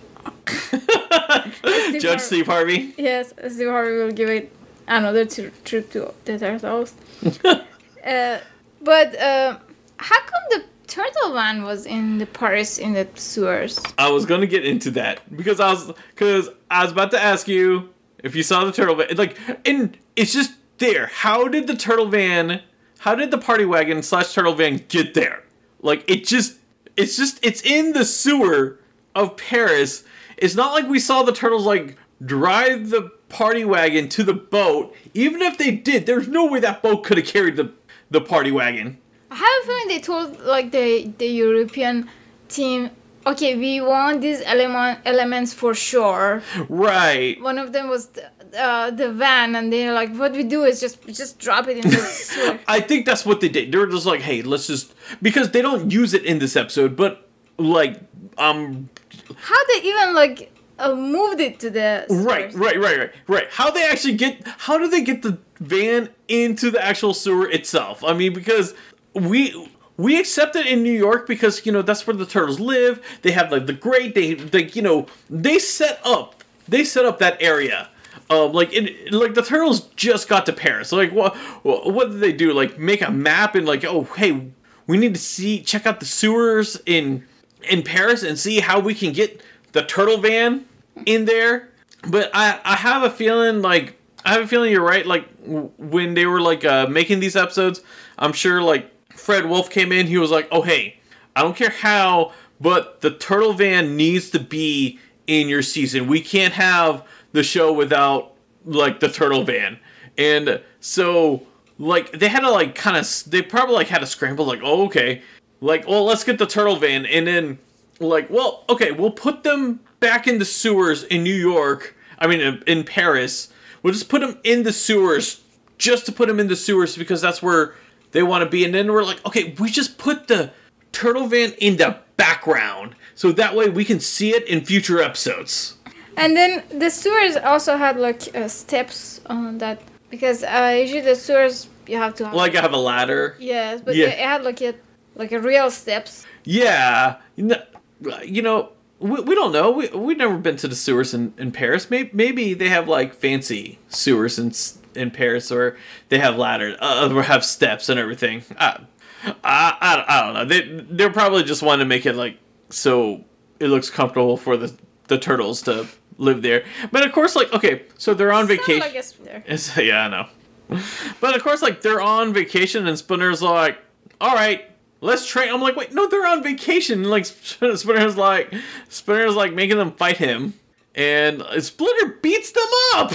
Steve [laughs] judge Har- Steve Harvey. Yes, Steve Harvey will give it another t- trip to the turtles. [laughs] uh, but uh, how come the Turtle Van was in the Paris in the sewers. I was gonna get into that because I was because I was about to ask you if you saw the turtle van. Like, and it's just there. How did the turtle van? How did the party wagon slash turtle van get there? Like, it just it's just it's in the sewer of Paris. It's not like we saw the turtles like drive the party wagon to the boat. Even if they did, there's no way that boat could have carried the the party wagon. I have a feeling they told like the the European team, okay, we want these element elements for sure. Right. One of them was the, uh, the van, and they're like, what we do is just just drop it in the [laughs] sewer. I think that's what they did. They're just like, hey, let's just because they don't use it in this episode, but like um. How they even like uh, moved it to the right, right, right, right, right. How they actually get? How do they get the van into the actual sewer itself? I mean, because we we accept it in New York because you know that's where the turtles live. They have like the great they they you know they set up they set up that area. Um, like it, like the turtles just got to Paris. Like what what did they do? Like make a map and like oh hey we need to see check out the sewers in in Paris and see how we can get the turtle van in there. But I I have a feeling like I have a feeling you're right. Like when they were like uh, making these episodes, I'm sure like Fred Wolf came in, he was like, "Oh hey, I don't care how, but the Turtle Van needs to be in your season. We can't have the show without like the Turtle Van." And so like they had to like kind of they probably like had to scramble like, "Oh okay." Like, "Well, let's get the Turtle Van." And then like, "Well, okay, we'll put them back in the sewers in New York. I mean, uh, in Paris. We'll just put them in the sewers just to put them in the sewers because that's where they want to be. And then we're like, okay, we just put the turtle van in the background so that way we can see it in future episodes. And then the sewers also had like uh, steps on that because uh, usually the sewers you have to have like I have a ladder. Yes, but yeah. it had like a like a real steps. Yeah, you know, we, we don't know. We we've never been to the sewers in, in Paris. Maybe maybe they have like fancy sewers in in Paris, or they have ladders, uh, or have steps and everything. I, I, I, don't know. They they're probably just wanting to make it like so it looks comfortable for the the turtles to live there. But of course, like okay, so they're on vacation. I guess there. It's, [laughs] yeah, I know. but of course, like they're on vacation, and Splinter's like, "All right, let's train." I'm like, "Wait, no, they're on vacation." And, [laughs] like [laughs] Splinter's like, Splinter's like making them fight him, and Splinter beats them up.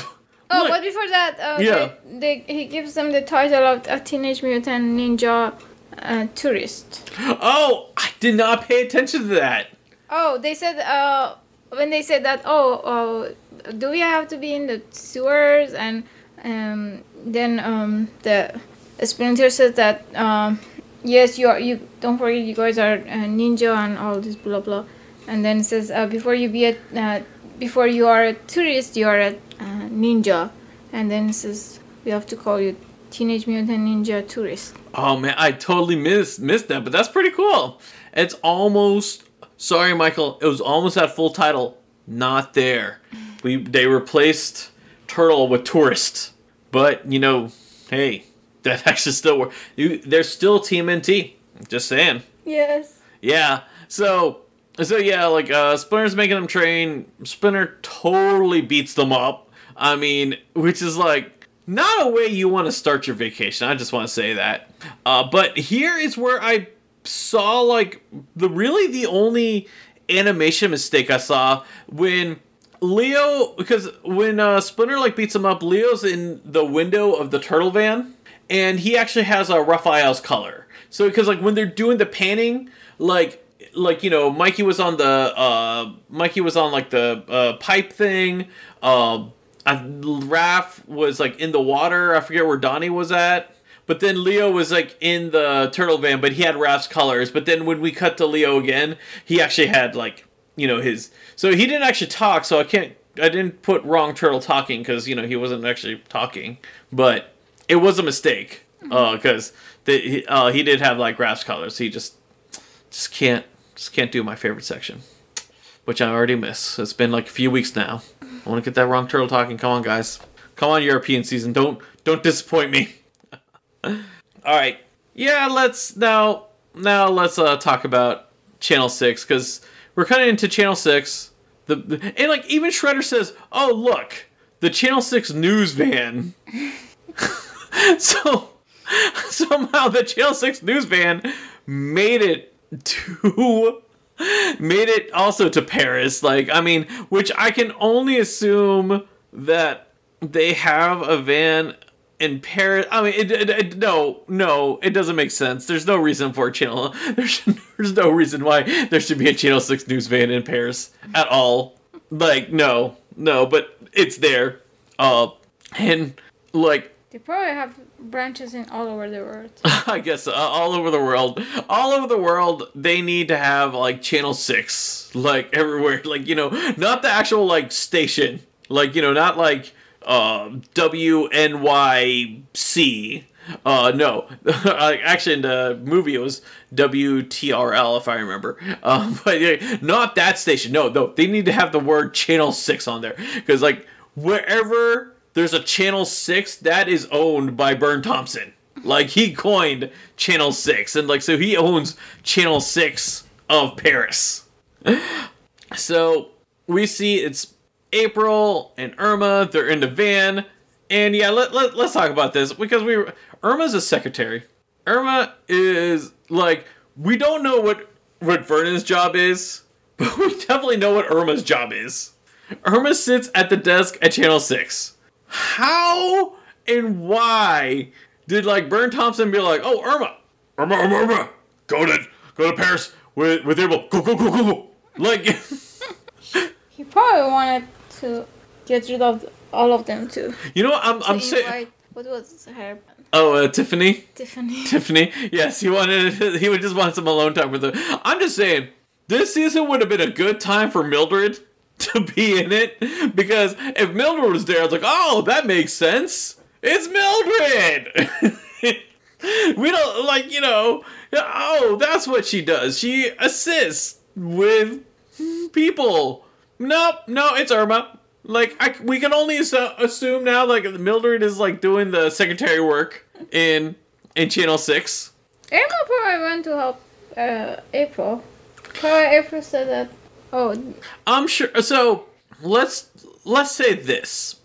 Oh, but before that, uh, yeah, they, they, he gives them the title of a Teenage Mutant Ninja uh, Tourist. Oh, I did not pay attention to that. Oh, they said uh, when they said that. Oh, oh, do we have to be in the sewers and um, then um, the Splinter says that um, yes, you are. You don't forget, you guys are a ninja and all this blah blah. And then it says uh, before you be a uh, before you are a tourist, you are a uh, ninja. And then it says we have to call you Teenage Mutant Ninja Tourist. Oh man, I totally missed missed that, but that's pretty cool. It's almost sorry, Michael. It was almost that full title. Not there. We they replaced Turtle with Tourist. But you know, hey, [laughs] that actually still work. You, they're still TMNT. Just saying. Yes. Yeah. So so yeah, like uh, Splinter's making them train. Splinter totally beats them up. I mean, which is like not a way you want to start your vacation. I just want to say that. Uh, but here is where I saw like the really the only animation mistake I saw when Leo because when uh, Splinter like beats him up, Leo's in the window of the turtle van, and he actually has a Raphael's color. So because like when they're doing the panning, like like you know Mikey was on the uh Mikey was on like the uh, pipe thing. Uh, Raph was like in the water. I forget where Donnie was at. But then Leo was like in the turtle van, but he had Raph's colors. But then when we cut to Leo again, he actually had like you know his so he didn't actually talk so i can't i didn't put wrong turtle talking because you know he wasn't actually talking but it was a mistake because mm-hmm. uh, uh, he did have like grass colors he just just can't just can't do my favorite section which i already miss it's been like a few weeks now i want to get that wrong turtle talking. Come on guys. Come on european season. Don't don't disappoint me. [laughs] All right. Yeah let's now now let's uh, talk about channel 6 because we're cutting into Channel Six. The, the and like even Shredder says, "Oh look, the Channel Six news van." [laughs] so [laughs] somehow the Channel Six news van made it to made it also to Paris. Like I mean, which I can only assume that they have a van in Paris. I mean, it, it, it, no, no, it doesn't make sense. There's no reason for a channel. [laughs] There's, there's no reason why there should be a Channel Six news van in Paris at all. Like, no, no, but it's there. Uh, and like they probably have branches in all over the world. [laughs] I guess uh, all over the world, all over the world, they need to have like Channel Six, like everywhere. [laughs] Like you know, not the actual like station, like you know, not like uh, WNYC. Uh, no, [laughs] actually, in the movie it was WTRL if I remember. Um, but yeah, not that station. No, no, they need to have the word Channel Six on there because like wherever there's a Channel Six, that is owned by Burne Thompson. Like he coined Channel Six, and like so he owns Channel Six of Paris. [laughs] so we see it's April and Irma, they're in the van. And yeah, let, let, let's talk about this because we Irma's a secretary. Irma is like we don't know what what Vernon's job is, but [laughs] we definitely know what Irma's job is. Irma sits at the desk at Channel 6. How and why did like Burne Thompson be like, "Oh, Irma, Irma, Irma, Irma, go to go to Paris with with April, go go go go go." Like [laughs] he probably wanted to get rid of all of them too. You know, I'm I'm saying. What was her? Oh, uh, Tiffany. Tiffany. [laughs] Tiffany. Yes, he wanted. He would just want some alone time with her. I'm just saying, this season would have been a good time for Mildred [laughs] to be in it because if Mildred was there, I was like, oh, that makes sense. It's Mildred. [laughs] we don't like you know. Oh, that's what she does. She assists with people Nope, no, it's Irma. Like I, we can only assume now, like Mildred is like doing the secretary work in in Channel Six. Irma probably went to help uh, April. Probably April said that. Oh, I'm sure. So let's let's say this.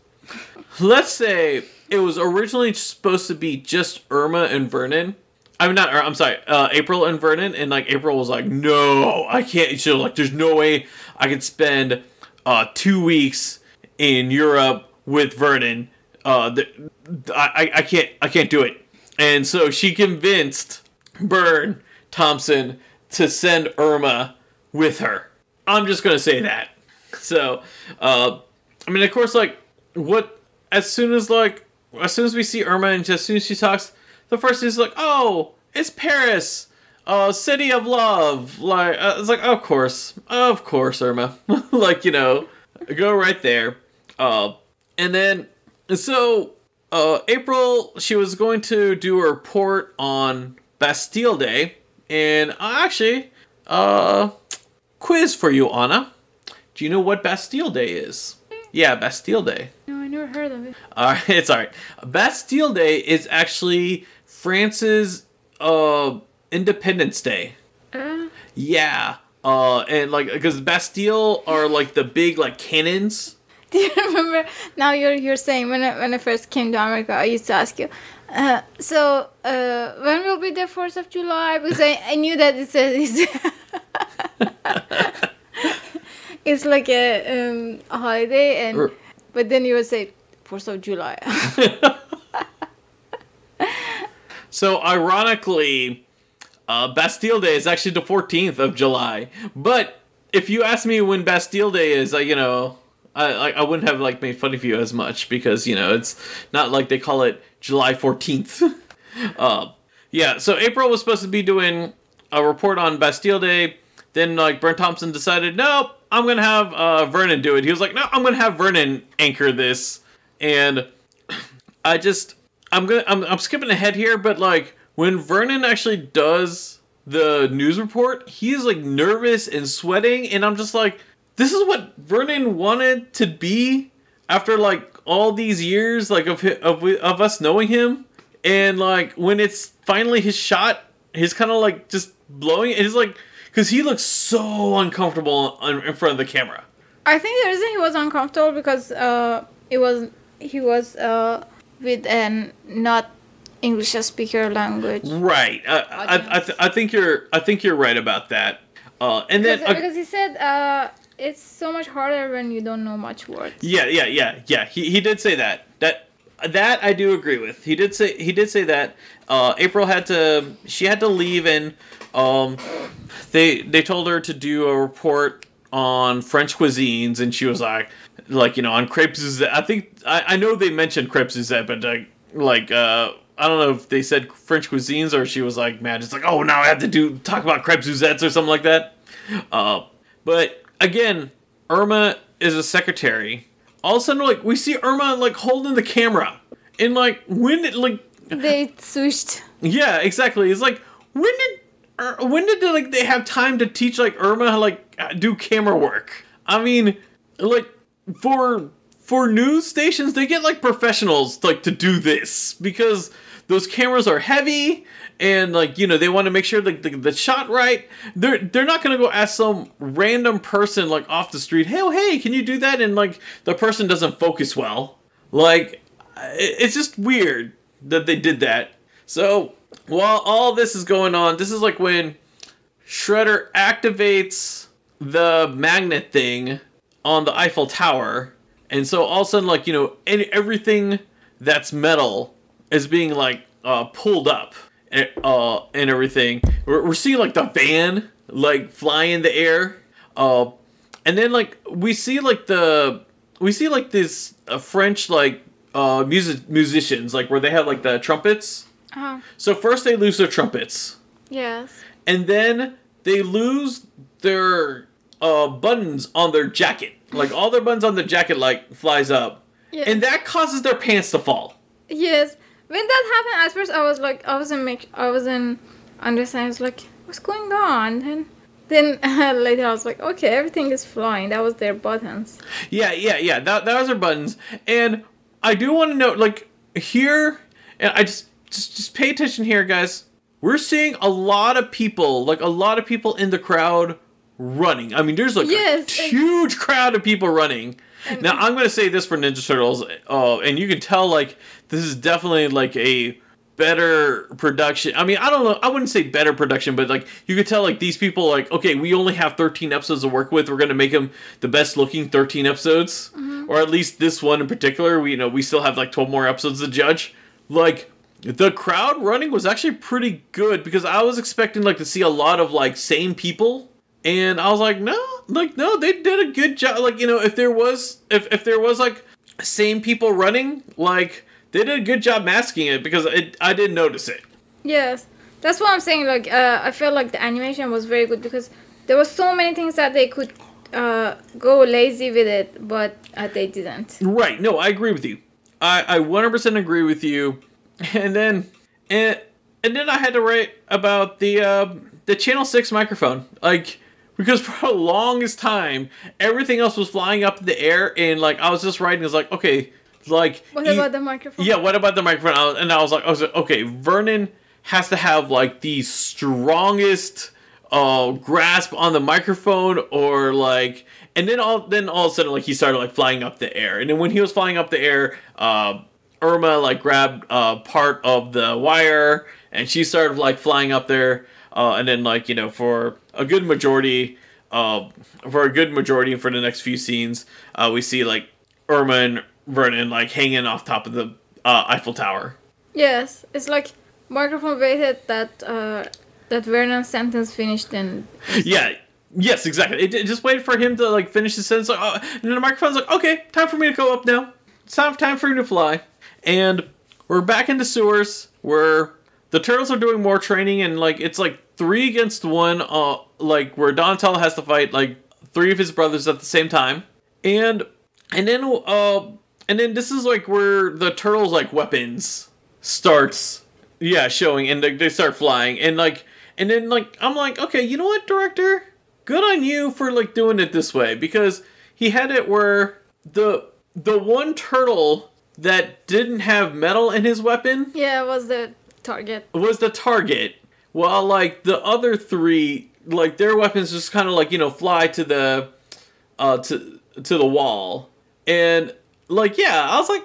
let's say it was originally supposed to be just Irma and Vernon. I'm not. I'm sorry. Uh, April and Vernon, and like April was like, "No, I can't." She was like, "There's no way I could spend uh, two weeks in Europe with Vernon. Uh, the, I, I can't. I can't do it." And so she convinced Burne Thompson to send Irma with her. I'm just gonna say that. So, uh, I mean, of course, like what? As soon as like as soon as we see Irma and as soon as she talks, the first is like, oh, it's Paris, uh, city of love. Like uh, it's like, of course, of course, Irma. [laughs] like you know, go right there. Uh, and then so uh, April, she was going to do a report on Bastille Day, and uh, actually, uh, quiz for you, Anna. Do you know what Bastille Day is? Yeah, Bastille Day. No, I never heard of it. All right, [laughs] it's all right. Bastille Day is actually France's uh, Independence Day. Uh. Yeah. Uh, and like, because Bastille are like the big like cannons. [laughs] Do you remember? Now you're you're saying when I, when I first came to America, I used to ask you. Uh, so uh, when will be the Fourth of July? Because I, I knew that it's a, it's, [laughs] it's like a, um, a holiday, and but then you would say Fourth of July. [laughs] so ironically, uh, Bastille Day is actually the fourteenth of July. But if you ask me when Bastille Day is, you know, I I wouldn't have like made fun of you as much because you know it's not like they call it July fourteenth. [laughs] uh, yeah. So April was supposed to be doing a report on Bastille Day. Then like Burne Thompson decided, nope, I'm gonna have uh, Vernon do it. He was like, no, I'm gonna have Vernon anchor this, and [clears throat] I just I'm gonna I'm, I'm skipping ahead here, but like when Vernon actually does the news report, he's like nervous and sweating, and I'm just like, this is what Vernon wanted to be after like all these years like of of of us knowing him, and like when it's finally his shot, he's kind of like just blowing. It's like because he looks so uncomfortable in front of the camera. I think the reason he was uncomfortable because uh, it was he was uh, with an not English speaker language. Right. Uh, I I, th- I think you're I think you're right about that. Uh, and then because, because he said uh, it's so much harder when you don't know much words. Yeah, yeah, yeah, yeah. He, he did say that. That that I do agree with. He did say he did say that. Uh, April had to she had to leave and um, they they told her to do a report on French cuisines, and she was like, like you know, on crepes. I think I, I know they mentioned crepes but like like uh, I don't know if they said French cuisines or she was like, mad. it's like, oh, now I have to do talk about crepes Suzettes or something like that. Uh, but again, Irma is a secretary. All of a sudden, like we see Irma like holding the camera, and like when did like they switched. Yeah, exactly. It's like when did er, when did they, like they have time to teach like Irma how like uh, do camera work? I mean, like for for news stations, they get like professionals like to do this because those cameras are heavy and like you know they want to make sure like the, the shot right. They're they're not gonna go ask some random person like off the street, hey oh, hey, can you do that? And like the person doesn't focus well. Like it's just weird that they did that. So while all this is going on, this is like when Shredder activates the magnet thing on the Eiffel Tower, and so all of a sudden, like you know, everything that's metal is being like uh, pulled up and, uh, and everything. We're, we're seeing like the van like fly in the air, uh, and then like we see like the we see like this uh, French like uh, music musicians like where they have like the trumpets uh-huh. So first they lose their trumpets. Yes. And then they lose their uh, buttons on their jacket. Like all their buttons on their jacket like flies up. Yes. And that causes their pants to fall. Yes. When that happened at first I was like I wasn't make I wasn't understanding. I was like, what's going on? And then uh, [laughs] later I was like, okay, everything is flying. That was their buttons. Yeah, yeah, yeah. That that was their buttons. And I do want to note, like here, and I just just just pay attention here, guys. We're seeing a lot of people, like a lot of people in the crowd running. I mean, there's like yes, a huge crowd of people running. Now, I'm going to say this for Ninja Turtles, uh, and you can tell like this is definitely like a better production. I mean, I don't know. I wouldn't say better production, but like you could tell like these people like okay, we only have 13 episodes to work with. We're going to make them the best looking 13 episodes, mm-hmm. or at least this one in particular. We you know we still have like 12 more episodes to judge. Like the crowd running was actually pretty good because I was expecting like to see a lot of like same people and I was like no like no they did a good job like you know if there was if if there was like same people running like they did a good job masking it because it I didn't notice it. Yes. That's what I'm saying like uh, I felt like the animation was very good because there were so many things that they could uh, go lazy with it but uh, they didn't. Right. No, I agree with you. I I 100% agree with you [laughs] and then and and then I had to write about the uh, the channel six microphone, like because for the longest time everything else was flying up in the air, and like I was just writing, it's like okay, like what about the microphone? Yeah, what about the microphone? and I was like, I was like, okay, Vernon has to have like the strongest uh grasp on the microphone or like and then all then all of a sudden like he started like flying up the air and then when he was flying up the air uh Irma like grabbed uh, part of the wire and she started like flying up there. Uh, and then like you know for a good majority, uh, for a good majority for the next few scenes, uh, we see like Irma and Vernon like hanging off top of the uh, Eiffel Tower. Yes, it's like microphone waited that uh, that Vernon's sentence finished and. Yeah. Yes, exactly. It, it, just waited for him to like finish his sentence, like, uh, and then the microphone's like, "Okay, time for me to go up now. It's time, time for you to fly." and we're back in the sewers where the turtles are doing more training and like it's like three against one uh like where Donatello has to fight like three of his brothers at the same time and and then uh and then this is like where the turtles like weapons starts yeah showing and they start flying and like and then like I'm like okay you know what director good on you for like doing it this way because he had it where the the one turtle that didn't have metal in his weapon. Yeah, it was the target. Was the target. While like the other three, like their weapons just kind of like you know fly to the, uh, to to the wall, and like yeah, I was like,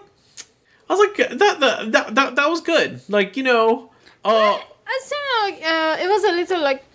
I was like that that that that, that was good. Like you know, uh, I think like uh, it was a little like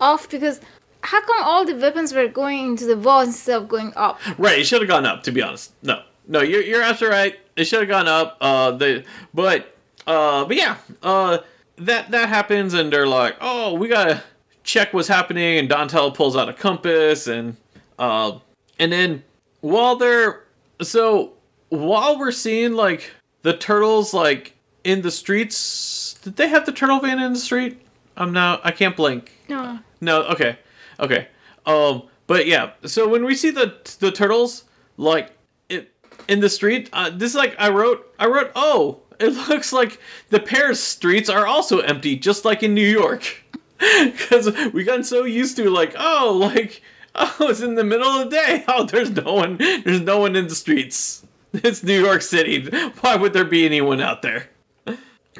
off because how come all the weapons were going into the wall instead of going up? Right, it should have gone up. To be honest, no, no, you're you're absolutely right. It should have gone up. Uh, they, but uh, but yeah, uh, that that happens, and they're like, oh, we gotta check what's happening, and Donatello pulls out a compass, and uh, and then while they're so while we're seeing like the turtles like in the streets, did they have the turtle van in the street? I'm now I can't blink. No. No. Okay. Okay. Um. But yeah. So when we see the the turtles like it in the street. Uh, this is like I wrote. I wrote. Oh, it looks like the Paris streets are also empty, just like in New York. [laughs] Because we got so used to like, oh, like [laughs] oh, it's in the middle of the day. [laughs] Oh, there's no one. There's no one in the streets. It's New York City. Why would there be anyone out there?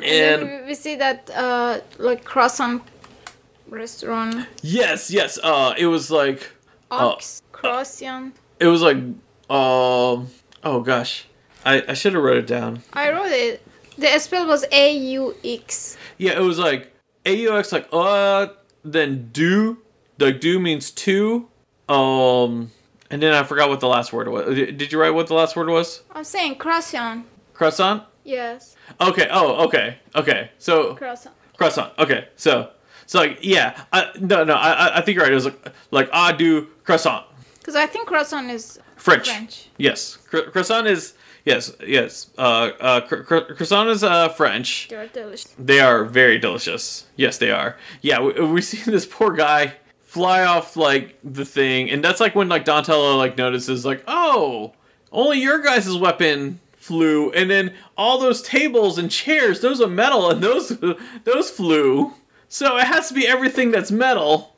And, we see that uh, like croissant restaurant. Yes, yes. Uh, it was like Ox uh, croissant. It was like um. Uh, Oh gosh, I I should have wrote it down. I wrote it. The spell was A U X. Yeah, it was like A U X, like uh, then do. Like do means two. Um, and then I forgot what the last word was. Did you write what the last word was? I'm saying croissant. Croissant. Yes. Okay. Oh, okay. Okay. So croissant. Croissant. Okay. So so like yeah. I, no no. I I think you're right. It was like like I do croissant. Because I think croissant is French. French. Yes, croissant is yes, yes. Uh, uh, croissant is uh French. They're delicious. They are very delicious. Yes, they are. Yeah, we, we see [laughs] this poor guy fly off like the thing, and that's like when like Donatello like notices like, oh, only your guys' weapon flew, and then all those tables and chairs, those are metal, and those [laughs] those flew. So it has to be everything that's metal.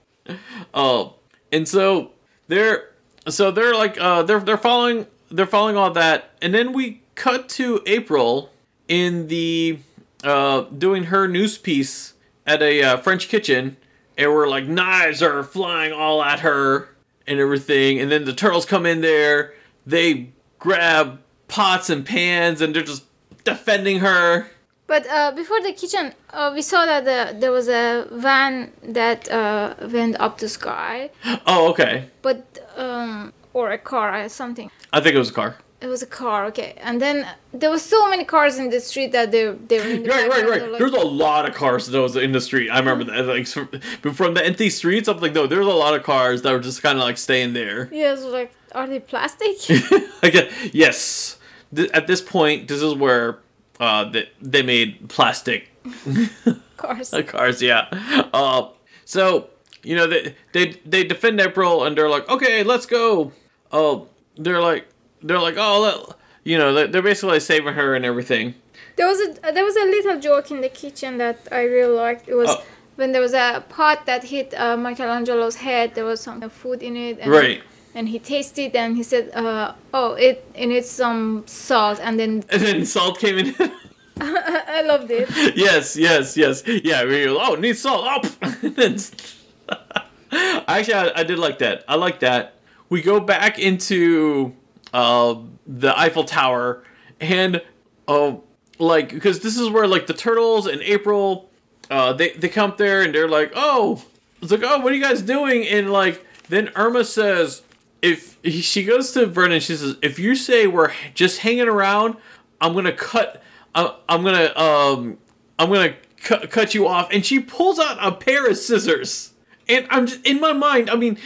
Oh, [laughs] uh, and so they're so they're like uh, they're they're following they're following all that, and then we cut to April in the uh, doing her news piece at a uh, French kitchen, and we're like knives are flying all at her and everything. And then the turtles come in there, they grab pots and pans, and they're just defending her. But uh, before the kitchen, uh, we saw that the, there was a van that uh, went up the sky. [gasps] Oh, okay. But um, or a car or something. I think it was a car. It was a car, okay. And then there was so many cars in the street that they they were in the Right, right, right. like, There's a lot of cars that was in the street. I remember that. Like from, from the empty streets, I'm like, no, there's a lot of cars that were just kind of like staying there. Yeah, so like, are they plastic? [laughs] okay, yes. Th- at this point, this is where uh, they, they made plastic [laughs] cars. [laughs] cars. Yeah. Uh, so you know they they they defend April and they're like, okay, let's go. Oh, they're like they're like, oh, you know, they're, basically saving her and everything. There was a there was a little joke in the kitchen that I really liked. It was Oh. when there was a pot that hit uh, Michelangelo's head. There was some food in it. And Right. And he tasted and he said, uh, "Oh, it it needs some salt." And then [laughs] And then salt came in. [laughs] I loved it. [laughs] yes, yes, yes. Yeah, we were, oh, need salt. Oh. Actually, I, I did like that. I like that. We go back into uh, the Eiffel Tower, and oh, like because this is where like the turtles and April, uh, they they come up there and they're like, oh, it's like, oh, what are you guys doing? And like then Irma says, if she goes to Vernon, she says, if you say we're just hanging around, I'm gonna cut. I'm, I'm gonna um I'm gonna cu- cut you off. And she pulls out a pair of scissors. And I'm just in my mind. I mean,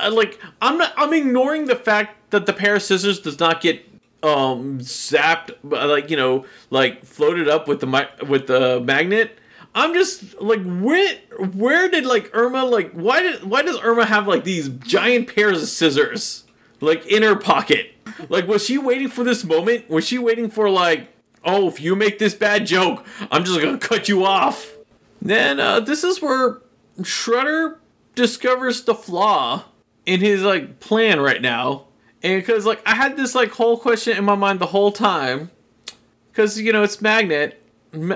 uh, like I'm not. I'm ignoring the fact that the pair of scissors does not get um zapped, uh, like you know, like floated up with the with the magnet. I'm just like, where where did like Irma like why did why does Irma have like these giant pairs of scissors like in her pocket? Like, was she waiting for this moment? Was she waiting for like, oh, if you make this bad joke, I'm just gonna cut you off? Then uh, this is where Shredder discovers the flaw in his like plan right now, and because like I had this like whole question in my mind the whole time, because you know it's magnet,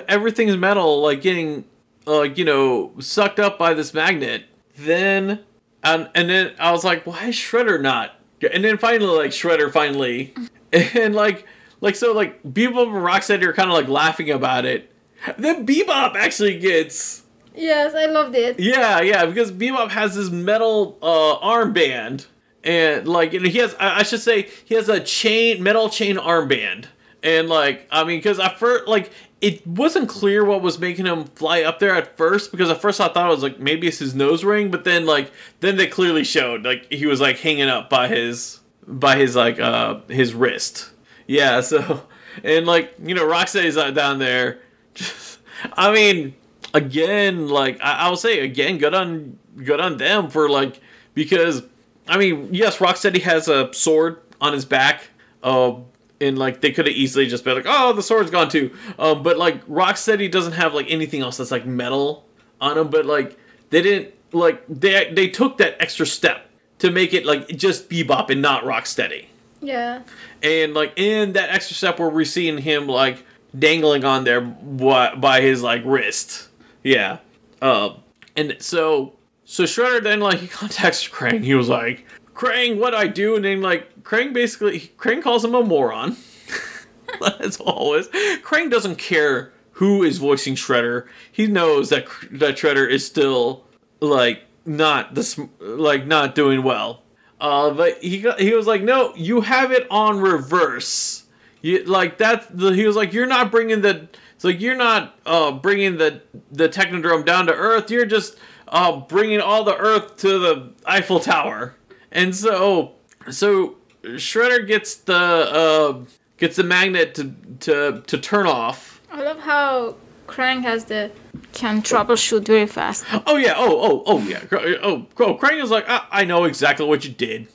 everything's metal, like getting uh, you know sucked up by this magnet. Then and and then I was like, why is Shredder not? And then finally, like Shredder finally, [laughs] and like like so like Bebop and Rocksteady are kind of like laughing about it. Then Bebop actually gets Yes, I loved it. yeah, yeah, because Bebop has this metal uh, armband, and like, and he has, I, I should say, he has a chain, metal chain armband, and like, I mean, because at first, like, it wasn't clear what was making him fly up there at first, because at first I thought it was like maybe it's his nose ring, but then like, then they clearly showed like he was like hanging up by his, by his like uh his wrist. Yeah, [laughs] so, and like, you know, Rocksteady's uh, down there. [laughs] I mean, again, like I, I'll say again, good on good on them for like because I mean, yes, Rocksteady has a sword on his back, uh, and like they could have easily just been like, oh, the sword's gone too. Um, but like Rocksteady doesn't have like anything else that's like metal on him, but like they didn't like they they took that extra step to make it like just Bebop and not Rocksteady Yeah. and like in that extra step where we're seeing him like dangling on there by, by his like wrist yeah uh, and so so shredder then like he contacts krang he was like krang what i do and then like krang basically krang calls him a moron [laughs] as always krang doesn't care who is voicing shredder he knows that that shredder is still like not the sm- like not doing well uh, but he got, he was like, no, you have it on reverse. You like that. The, he was like, you're not bringing the. Like you're not uh, bringing the the Technodrome down to Earth. You're just uh, bringing all the Earth to the Eiffel Tower. And so so Shredder gets the uh, gets the magnet to to to turn off. I love how Krang has the can troubleshoot very fast. Oh yeah. Oh oh oh yeah. Oh, oh Krang is like, I, I know exactly what you did.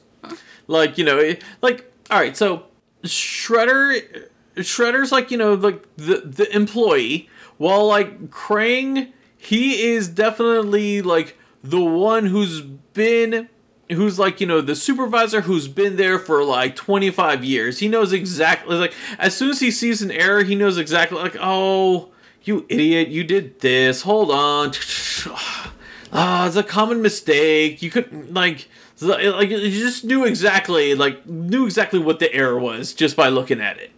Like you know, like all right. So Shredder, Shredder's like you know like the the employee, while like Krang, he is definitely like the one who's been. Who's like you know the supervisor who's been there for like 25 years? He knows exactly like as soon as he sees an error, he knows exactly like oh you idiot, you did this. Hold on. [sighs] ah, it's a common mistake. You could like like you just knew exactly like knew exactly what the error was just by looking at it.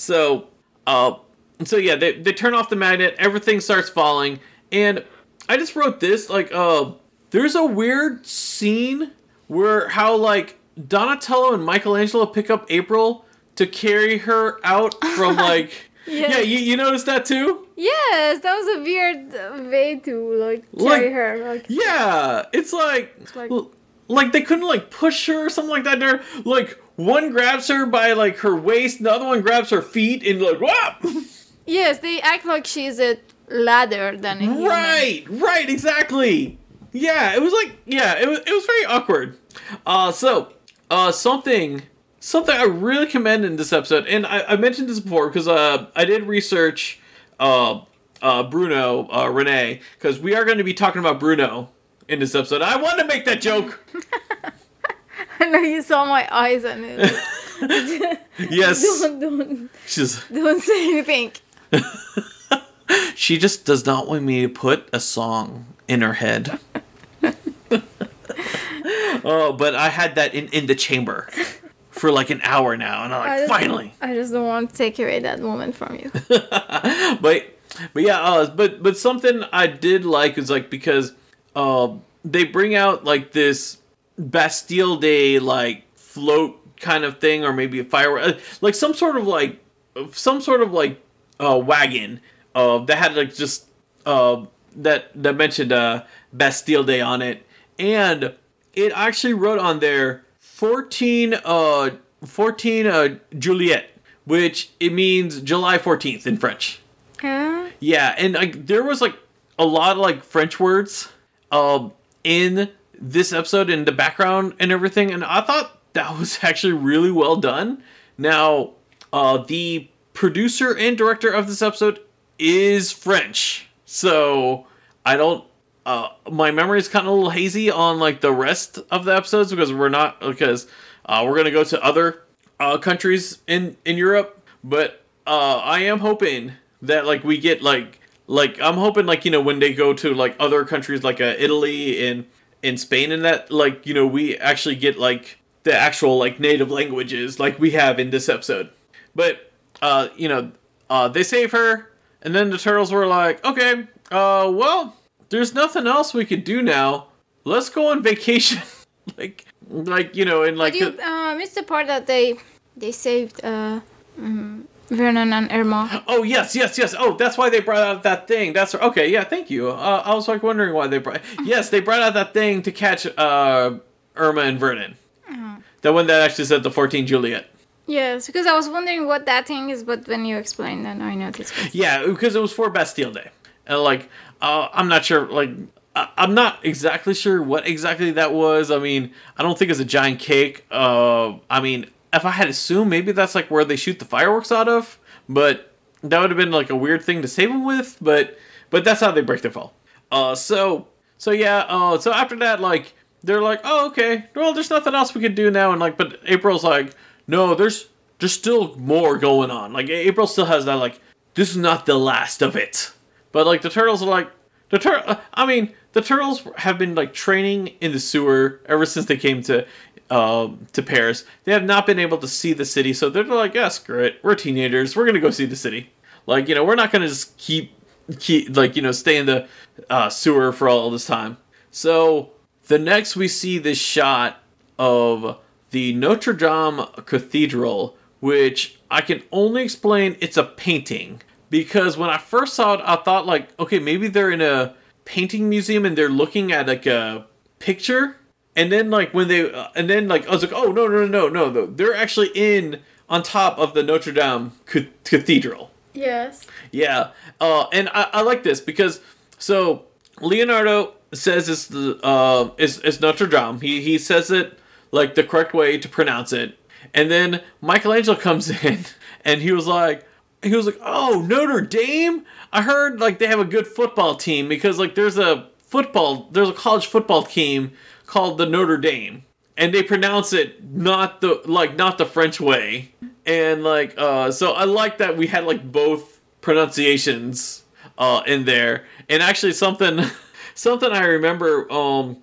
So, uh, so yeah, they they turn off the magnet. Everything starts falling, and I just wrote this like uh, there's a weird scene where how like Donatello and Michelangelo pick up April to carry her out from [laughs] like. yes. Yeah, you, you noticed that too? Yes, that was a weird way to like carry like, her. Like, yeah, it's like, it's like like they couldn't like push her or something like that. They're like one grabs her by like her waist, the other one grabs her feet, and like whop. [laughs] Yes, they act like she's a ladder than a Right, human. right, exactly. Yeah, it was like yeah, it was it was very awkward. Uh, so uh, something something I really commend in this episode, and I, I mentioned this before because uh, I did research uh, uh, Bruno uh, Renee because we are going to be talking about Bruno in this episode. I want to make that joke. [laughs] I know you saw my eyes on it. [laughs] yes. [laughs] Don't don't. She's don't say anything. she just does not want me to put a song in her head. oh, but I had that in, in the chamber for like an hour now, and I'm like, I finally. I just don't want to take away that moment from you. but but yeah, uh, but but something I did like is like because uh, they bring out like this Bastille Day like float kind of thing, or maybe a firework, uh, like some sort of like some sort of like uh, wagon uh, that had like just uh, that that mentioned uh, Bastille Day on it, and it actually wrote on there 14 uh 14 uh Juliet, which it means July 14th in French. Huh? Yeah, and like there was like a lot of like French words um in this episode in the background and everything, and I thought that [laughs] was actually really well done. Now, uh the producer and director of this episode is French. So I don't uh, my memory is kind of a little hazy on like the rest of the episodes because we're not because uh, we're gonna go to other uh, countries in in Europe, but uh, I am hoping that like we get like like I'm hoping like you know when they go to like other countries like uh, Italy and in Spain and that like you know we actually get like the actual like native languages like we have in this episode, but uh you know uh they save her and then the turtles were like okay uh well there's nothing else we could do now. Let's go on vacation. [laughs] like, like you know, and like. Did you uh, missed the part that they they saved uh, um, Vernon and Irma. Oh yes, yes, yes. Oh, that's why they brought out that thing. That's okay. Yeah, thank you. Uh, I was like wondering why they brought. Yes, they brought out that thing to catch uh, Irma and Vernon. Uh-huh. The one that actually said the 14 Juliet. Yes, because I was wondering what that thing is, but when you explained that, I noticed. Yeah, because it was for Bastille Day, and like uh, I'm not sure. Like, I'm not exactly sure what exactly that was. I mean, I don't think it's a giant cake. Uh, I mean, if I had assumed, maybe that's like where they shoot the fireworks out of. But that would have been like a weird thing to save them with. But but that's how they break their fall. Uh, so so yeah. Uh, so after that, like they're like, oh okay, well, there's nothing else we could do now. And like, but April's like, no, there's there's still more going on. Like April still has that like, this is not the last of it. But like the turtles are like the tur- uh, I mean, the turtles have been like training in the sewer ever since they came to uh, to Paris. They have not been able to see the city, so they're like, yeah, screw it. We're teenagers. We're gonna go see the city. Like you know, we're not gonna just keep keep like you know stay in the uh, sewer for all this time. So the next we see this shot of the Notre Dame Cathedral, which I can only explain it's a painting because when I first saw it, I thought like, okay, maybe they're in a painting museum and they're looking at like a picture, and then like when they, uh, and then like I was like, oh no no no no no, they're actually in on top of the Notre Dame Cathedral. Yes. Yeah, uh, and I, I like this because so Leonardo says it's the uh, it's, it's Notre Dame. He he says it like the correct way to pronounce it, and then Michelangelo comes [laughs] in and he was like, he was like, "Oh, Notre Dame! I heard like they have a good football team because like there's a football, there's a college football team called the Notre Dame, and they pronounce it not the like not the French way, and like uh, so I like that we had like both pronunciations uh in there, and actually something." [laughs] something I remember um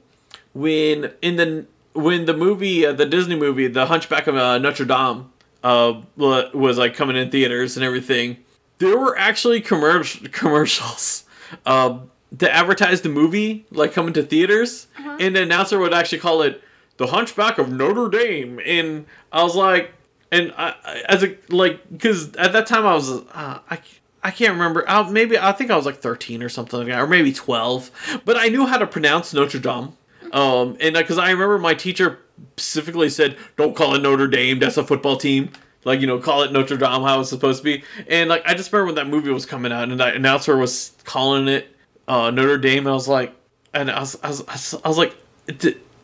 when in the when the movie uh, the Disney movie The Hunchback of uh, Notre Dame uh was like coming in theaters and everything. There were actually commercial [laughs] commercials uh, to advertise the movie like coming to theaters. And the announcer would actually call it The Hunchback of Notre Dame, and I was like, and I, as a like because at that time I was uh, I I can't remember. I, maybe I think I was like 13 or something like that, or maybe 12. But I knew how to pronounce Notre Dame. Um, and because I remember my teacher specifically said, "Don't call it Notre Dame. That's a football team." Like you know, call it Notre Dame how it's supposed to be. And like I just remember when that movie was coming out, and that announcer was calling it uh, Notre Dame. And I was like, and I was I was, I was like,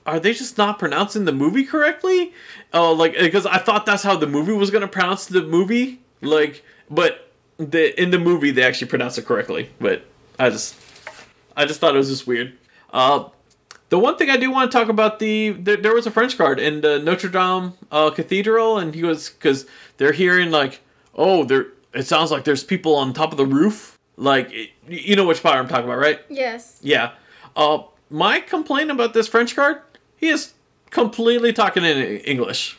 are they just not pronouncing the movie correctly? Oh, uh, like because I thought that's how the movie was gonna pronounce the movie. Like, but the in the movie they actually pronounce it correctly, but I just I just thought it was just weird. Uh, the one thing I do want to talk about the, the there was a French guard in the Notre Dame uh, Cathedral, and he was because they're hearing like, oh, there it sounds like there's people on top of the roof. Like you know which part I'm talking about, right? Yes. Yeah. Uh, my complaint about this French card, he is completely talking in English.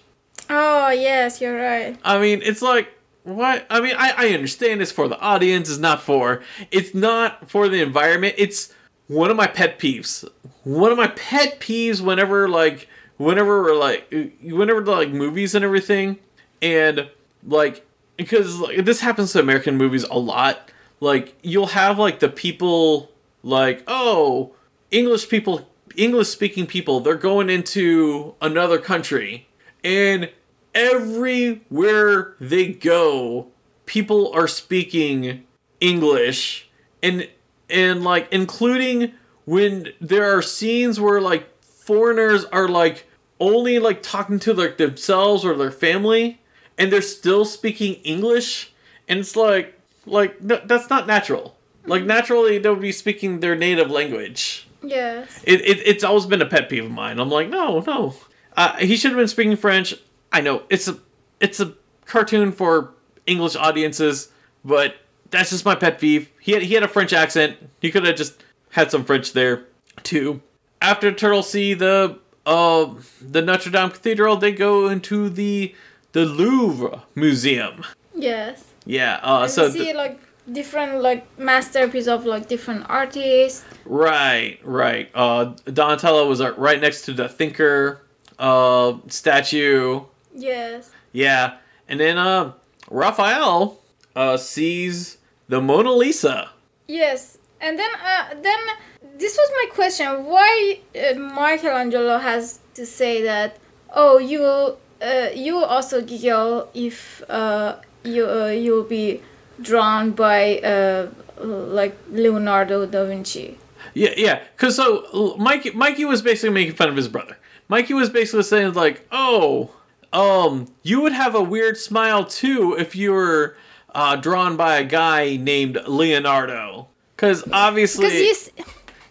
Oh yes, you're right. I mean, it's like what? I mean, I, I understand it's for the audience. It's not for. It's not for the environment. It's one of my pet peeves. One of my pet peeves whenever like whenever we're like whenever like movies and everything, and like because like, this happens to American movies a lot. Like you'll have like the people like oh English people English speaking people they're going into another country and everywhere they go, people are speaking English and and like including when there are scenes where like foreigners are like only like talking to like themselves or their family and they're still speaking English and it's like like no, that's not natural. Like hmm. naturally they would be speaking their native language. Yes. It, it it's always been a pet peeve of mine. I'm like, no, no. Uh, he should have been speaking French. I know it's a it's a cartoon for English audiences, but that's just my pet peeve. He had he had a French accent. He could have just had some French there too. After Turtle see the uh the Notre Dame Cathedral, they go into the the Louvre Museum. Yes. Yeah. Uh, so see th- like different like masterpiece of like different artists. Right. Right. Uh, Donatello was uh, right next to the Thinker uh statue Yes. Yeah, and then uh, Raphael uh, sees the Mona Lisa. Yes, and then uh, then this was my question: Why uh, Michelangelo has to say that? Oh, you will uh, you also giggle if uh, you uh, you'll be drawn by uh, like Leonardo da Vinci. Yeah, yeah. Cause so Mikey Mikey was basically making fun of his brother. Mikey was basically saying like, "Oh, um, you would have a weird smile too if you were uh, drawn by a guy named Leonardo. Because obviously.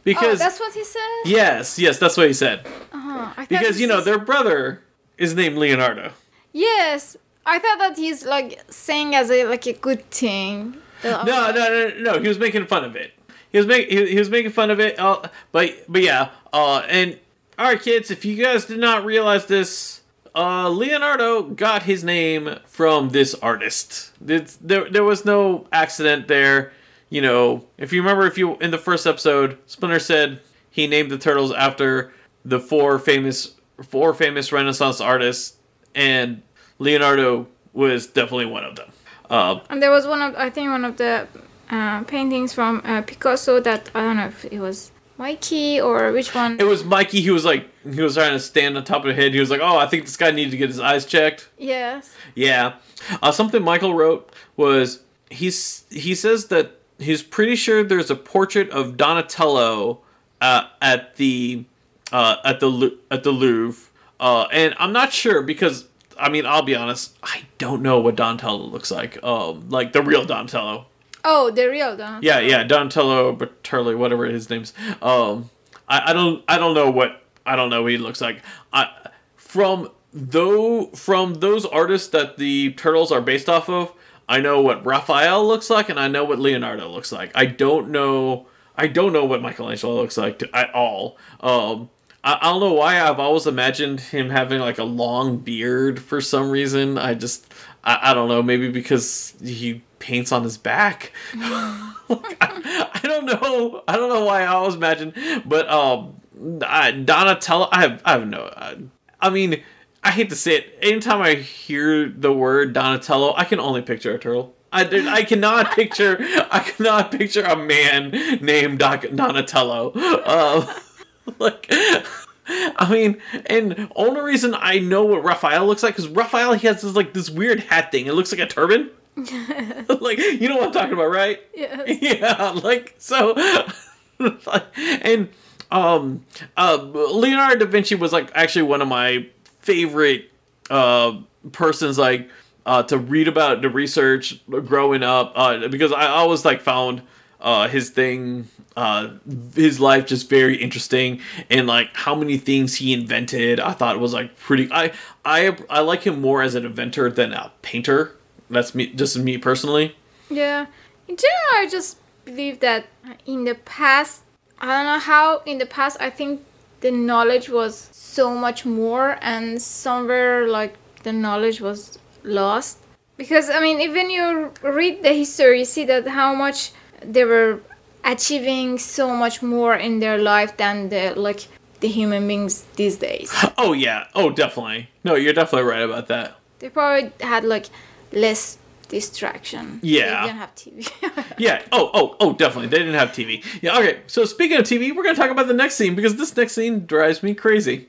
Because oh, that's what he said. Yes, yes, that's what he said. Uh-huh. Because you know their brother is named Leonardo. Yes, I thought that he's like saying as a like a good thing. No, no, no, no, He was making fun of it. He was making he, he was making fun of it. Uh, but but yeah. Uh, and all right, kids, if you guys did not realize this, uh, Leonardo got his name from this artist. It's, there, there was no accident there. You know, if you remember, if you in the first episode, Splinter said he named the turtles after the four famous four famous Renaissance artists, and Leonardo was definitely one of them. Uh, and there was one of I think one of the uh, paintings from uh, Picasso that I don't know if it was Mikey or which one? It was Mikey. He was like he was trying to stand on top of the head. He was like, "Oh, I think this guy needed to get his eyes checked." Yes. Yeah. Uh, something Michael wrote was he's he says that he's pretty sure there's a portrait of Donatello uh, at the uh, at the at the Louvre, uh, and I'm not sure because I mean I'll be honest, I don't know what Donatello looks like. Um, like the real Donatello. Oh, the real Donatello. Yeah, yeah, Donatello Bertelli, whatever his name's. Um, I, I don't, I don't know what, I don't know what he looks like. I from though from those artists that the turtles are based off of, I know what Raphael looks like, and I know what Leonardo looks like. I don't know I don't know what Michelangelo looks like to, at all. Um, I, I don't know why I've always imagined him having like a long beard for some reason. I just I, I don't know, maybe because he paints on his back. [laughs] like, I, I, don't know. I don't know why I always imagine, but um, I, Donatello. I have I have no. I, I mean, I hate to say it. Anytime I hear the word Donatello, I can only picture a turtle. I, I cannot picture I cannot picture a man named Doc, Donatello. Uh, [laughs] [laughs] like I mean, and only reason I know what Raphael looks like because Raphael he has this like this weird hat thing. It looks like a turban. [laughs] like you know what I'm talking about, right? Yeah. [laughs] Yeah, like so, and um, uh, Leonardo da Vinci was like actually one of my favorite uh persons like uh to read about the research growing up uh because I always like found uh his thing uh, his life just very interesting. And like how many things he invented i thought was like pretty i i i like him more as an inventor than a painter. That's me just me personally. Yeah. In general i just believe that in the past i don't know how in the past i think the knowledge was so much more and somewhere like the knowledge was lost. Because i mean even you read the history you see that how much there were achieving so much more in their life than the like the human beings these days. [laughs] Oh yeah. Oh definitely. No, you're definitely right about that. They probably had like less distraction. Yeah. They didn't have TV. [laughs] yeah. Oh, oh, oh, definitely. They didn't have TV. Yeah, okay. So speaking of TV, we're gonna talk about the next scene because this next scene drives me crazy.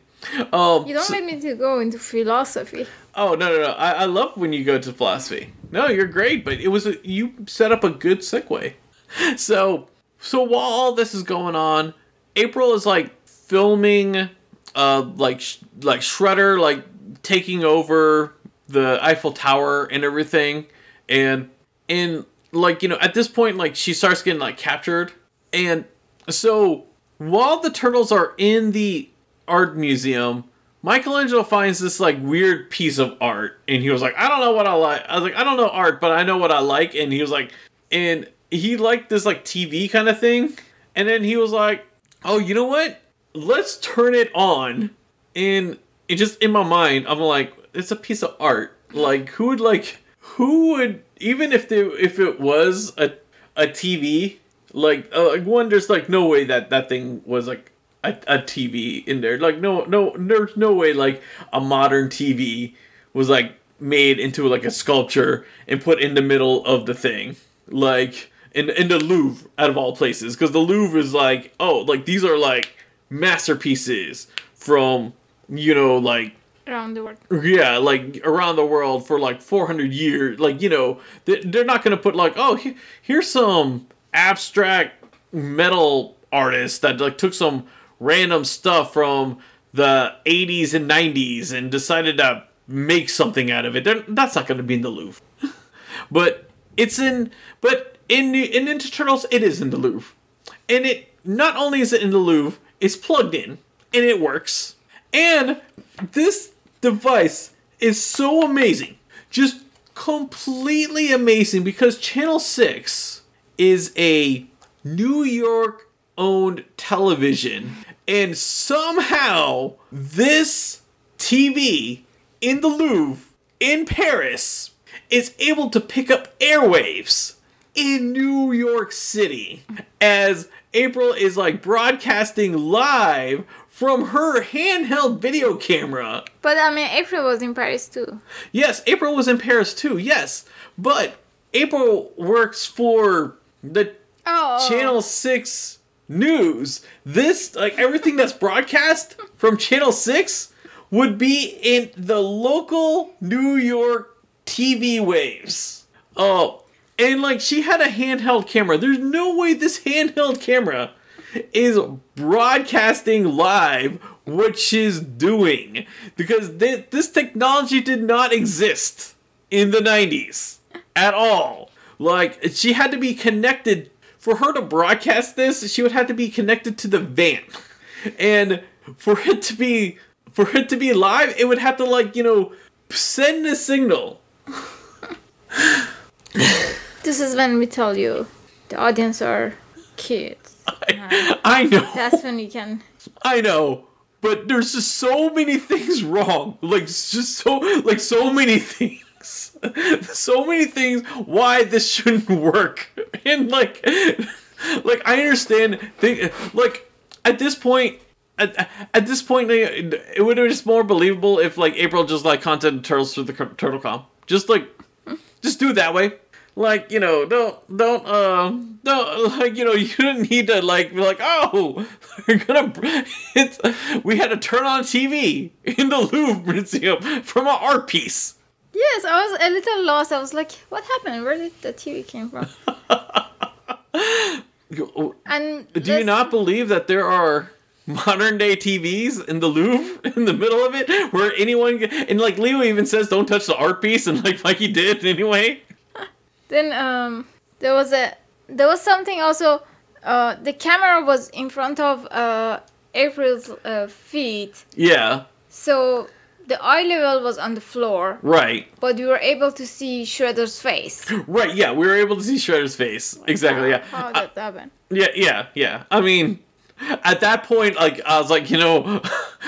Um, you don't so, me to go into philosophy. Oh no no no! I, I love when you go to philosophy. No, you're great, but it was a, you set up a good segue. [laughs] So so while all this is going on, April is like filming, uh, like like Shredder like taking over the Eiffel Tower and everything, and and like you know at this point like she starts getting like captured, and so while the turtles are in the art museum. Michelangelo finds this like weird piece of art, and he was like, "I don't know what I like." I was like, "I don't know art, but I know what I like." And he was like, and he liked this like TV kind of thing, and then he was like, "Oh, you know what? Let's turn it on." And it just in my mind, I'm like, "It's a piece of art. Like, who would like who would even if they if it was a a TV like uh, one there's like no way that that thing was like a, a TV in there like no no there's no way like a modern TV was like made into like a sculpture and put in the middle of the thing like in in the Louvre out of all places. Because the Louvre is like oh like these are like masterpieces from you know like around the world. yeah like around the world for like 400 years. Like you know they're not gonna put like oh here's some abstract metal artist that like took some random stuff from the 80s and 90s and decided to make something out of it. They're, that's not gonna be in the louvre. [laughs] But it's in but in in Ninja Turtles, it is in the Louvre, and it not only is it in the Louvre, it's plugged in and it works. And this device is so amazing, just completely amazing because Channel Six is a New York owned television, and somehow this TV in the Louvre in Paris is able to pick up airwaves in New York City as April is like broadcasting live from her handheld video camera. But I mean, April was in Paris too. Yes, April was in Paris too, yes. But April works for the oh. Channel 6 news. This, like everything that's broadcast from Channel 6 would be in the local New York TV waves. Oh, and like she had a handheld camera. There's no way this handheld camera is broadcasting live what she's doing because th- this technology did not exist in the 90s at all. Like she had to be connected for her to broadcast this, she would have to be connected to the van. And for it to be for it to be live, it would have to like, you know, send a signal. [laughs] This is when we tell you the audience are kids. I know. That's when you can. I know. But there's just so many things wrong. Like just so like so many things. [laughs] so many things why this shouldn't work. [laughs] And like [laughs] like I understand like at this point at, at this point it would have just more believable if like April just like contacted turtles through the turtle com. Just like just do it that way like you know don't don't uh don't like you know [laughs] you didn't need to like be like oh [laughs] we're gonna [laughs] it's we had to turn on tv in the louvre museum from an art piece. Yes i was a little lost. I was like what happened? Where did the tv came from? And do you not believe that there are modern day TVs in the Louvre in the middle of it where anyone and like Leo even says don't touch the art piece and like like he did anyway. Then um, there was a there was something also. Uh, the camera was in front of uh, April's uh, feet. Yeah. So the eye level was on the floor. Right. But we were able to see Shredder's face. [laughs] Right. Yeah, we were able to see Shredder's face. Exactly. Yeah. How did that happen? Yeah. Yeah. Yeah. I mean, at that point, like I was like, you know,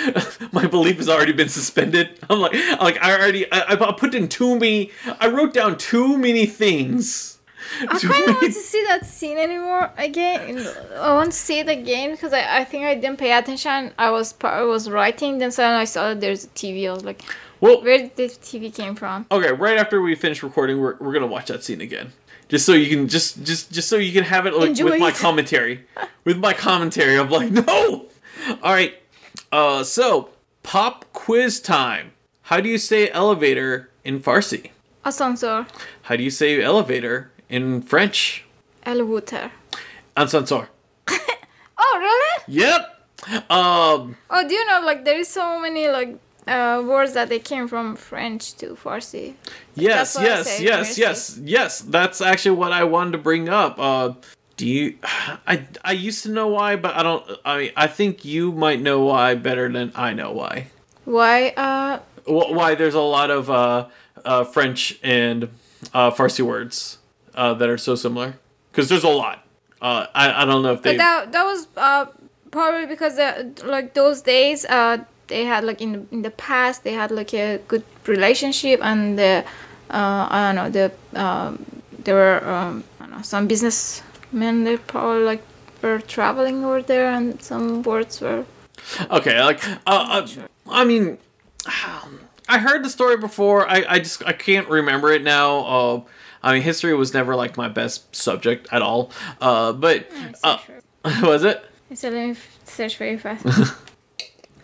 [laughs] my belief has already been suspended. [laughs] I'm like, like I already, I, I put in too many, I wrote down too many things. I kind of want to see that scene anymore again. I want to see it again because I, I think I didn't pay attention. I was I was writing, then suddenly I saw that there's a TV. I was like, well, where did this TV came from? Okay, right after we finish recording, we're, we're gonna watch that scene again just so you can just just just so you can have it like, with it. my [laughs] commentary. With my commentary i'm like [laughs] no! All right uh so pop quiz time. How do you say elevator in farsi? Ascensor how do you say elevator in french? Elevator. Ascensor [laughs] oh really? Yep! Um oh do you know like there is so many like uh, words that they came from French to Farsi. Yes, yes, yes, yes, yes. That's actually what I wanted to bring up. Uh, do you? [sighs] I I used to know why, but I don't. I I think you might know why better than I know why. Why? Uh. Why there's a lot of uh, uh French and uh, Farsi words uh, that are so similar? Because there's a lot. Uh, I I don't know if they. But that that was uh probably because uh, like those days uh they had like in the, in the past they had like a good relationship and the uh, I don't know the um, there were um, I don't know some businessmen they probably like were traveling over there and some words were okay like uh, uh, I mean [sighs] I heard the story before I, I just I can't remember it now uh, I mean history was never like my best subject at all uh, but uh, [laughs] was it? Said let me search very fast.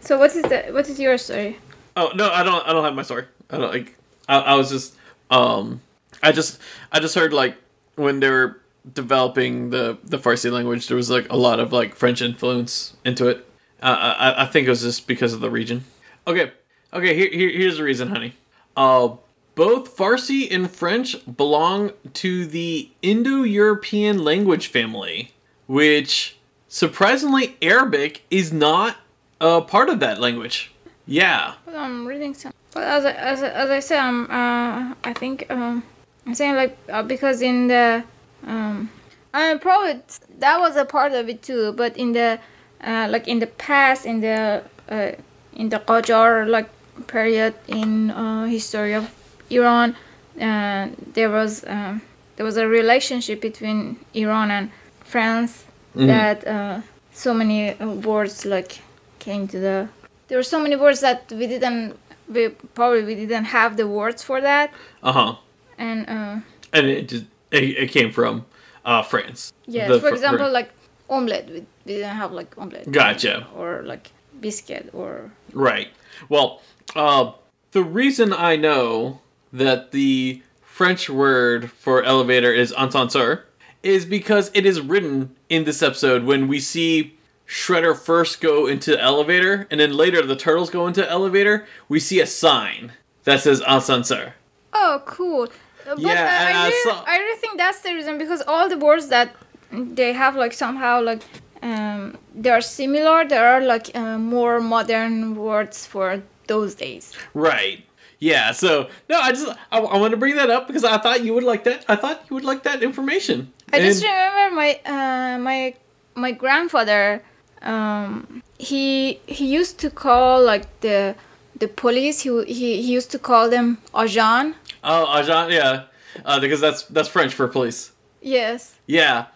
So what is the what is your story? Oh no, I don't I don't have my story. I don't like I, I was just um I just I just heard like when they were developing the the Farsi language there was like a lot of like French influence into it. Uh, I I think it was just because of the region. Okay. Okay, here, here here's the reason, honey. Uh both Farsi and French belong to the Indo-European language family, which surprisingly Arabic is not uh, part of that language. Yeah. I'm reading some. But as I, as, as I said, um, uh, I think um, I'm saying like uh, because in the um, I mean, probably that was a part of it too. But in the uh, like in the past, in the uh, in the Qajar like period in uh, history of Iran, uh, there was um, there was a relationship between Iran and France mm-hmm. that uh, so many words like came to the there were so many words that we didn't we probably we didn't have the words for that. Uh-huh. And uh and it just it, it came from uh france. Yeah for fr- example like omelette we, we didn't have like omelette. Gotcha. Or like biscuit or right. Well uh the reason i know that the french word for elevator is ascenseur is because it is written in this episode when we see Shredder first go into the elevator, and then later the turtles go into the elevator, we see a sign that says ascenseur. Oh, cool. But yeah, uh, I, really, saw... I really think that's the reason because all the words that they have like somehow like um, they are similar. There are like uh, more modern words for those days. Right. Yeah. So no, I just I, I want to bring that up because I thought you would like that. I thought you would like that information. I and... just remember my uh, my my grandfather um, he he used to call like the the police he he, he used to call them agent Oh, agent, yeah, uh, because that's that's French for police. yes. Yeah.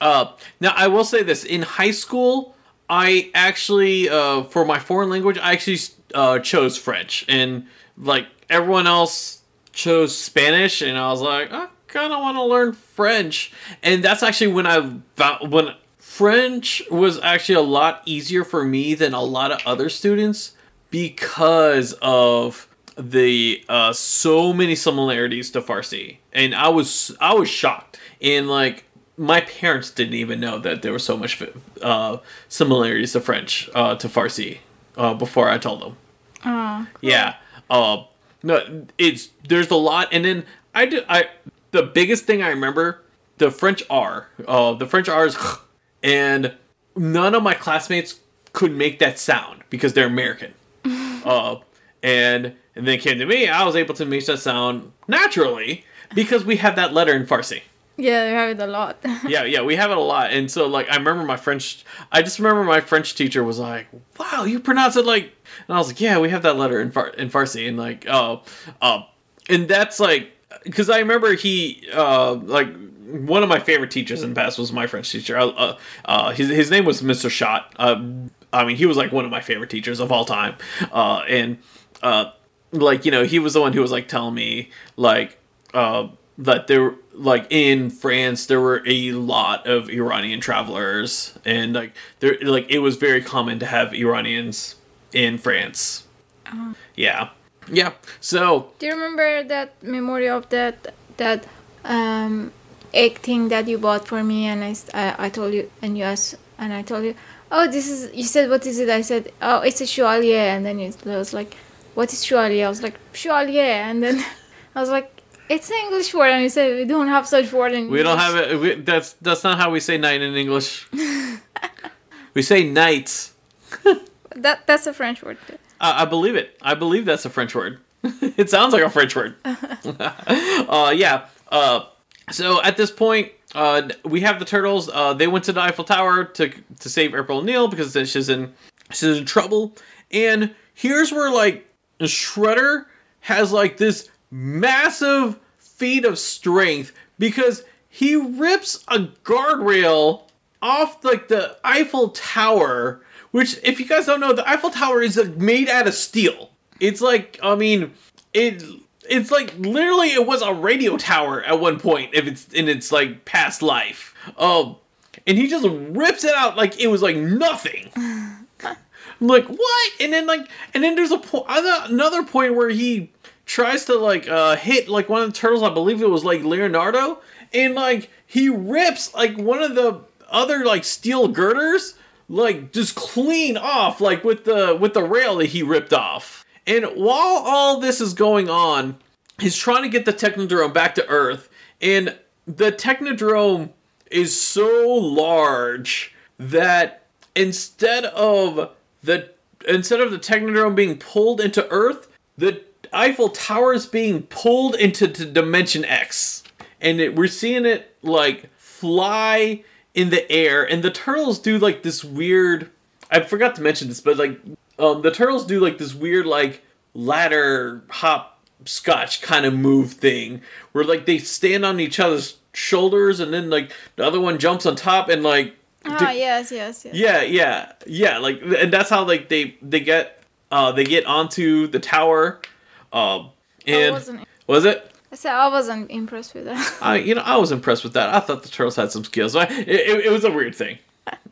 Uh, now I will say this: in high school, I actually, uh, for my foreign language, I actually uh, chose French, and like everyone else chose Spanish, and I was like, I kind of want to learn French, and that's actually when I found when French was actually a lot easier for me than a lot of other students because of the uh, so many similarities to Farsi, and I was I was shocked, and like my parents didn't even know that there was so much uh, similarities to French uh, to Farsi uh, before I told them. oh Yeah. Uh, no, it's there's a lot, and then I did I the biggest thing I remember the French R. Uh, the French R is, and none of my classmates could make that sound because they're American. [laughs] uh, and and then it came to me, I was able to make that sound naturally because we have that letter in Farsi yeah they have it a lot [laughs] yeah, yeah, we have it a lot. And so like I remember my French I just remember my French teacher was like, "Wow, you pronounce it like." And I was like, "Yeah, we have that letter in Far- in Farsi." And like, oh, uh, and that's like cuz I remember he uh like one of my favorite teachers in the past was my French teacher. Uh, uh, his his name was Mr. Shot. Uh, I mean, he was like one of my favorite teachers of all time. Uh, and uh, like you know, he was the one who was like telling me like uh, that there like in France there were a lot of Iranian travelers, and like there like it was very common to have Iranians in France. Yeah, yeah. So do you remember that memory of that that um egg thing that you bought for me and I, I told you and you asked and I told you oh this is you said what is it I said oh it's a chevalier and then it was like what is chevalier I was like chevalier and then [laughs] I was like it's an English word and you said we don't have such word in we don't have it. We, that's that's not how we say knight in English. we say knight. [laughs] that that's a French word I, I believe it. I believe that's a French word. [laughs] it sounds like a French word. uh, yeah. Uh, so at this point, uh, we have the turtles. Uh, they went to the Eiffel Tower to to save April O'Neil because then she's in she's in trouble. And here's where like Shredder has like this massive feat of strength because he rips a guardrail off like the Eiffel Tower, which if you guys don't know, the Eiffel Tower is like, made out of steel. It's like I mean, it it's like literally it was a radio tower at one point if it's in its like past life. Um and he just rips it out like it was like nothing. [laughs] I'm like, what? And then like, and then there's a po- other- another point where he tries to like uh hit like one of the turtles. I believe it was like Leonardo, and like he rips like one of the other like steel girders like just clean off like with the with the rail that he ripped off. And while all this is going on, he's trying to get the Technodrome back to Earth, and the Technodrome is so large that instead of the instead of the Technodrome being pulled into Earth, the Eiffel Tower is being pulled into Dimension X, and it, we're seeing it like fly in the air. And the turtles do like this weird. I forgot to mention this, but like um, the turtles do like this weird like ladder hop scotch kind of move thing where like they stand on each other's shoulders and then like the other one jumps on top and like ah yes yes yes yeah, yeah, yeah. Like, and that's how like they they get uh they get onto the tower. Um, and was it? I said I wasn't impressed with that I you know I was impressed with that. I thought the turtles had some skills. I, it, it, it was a weird thing.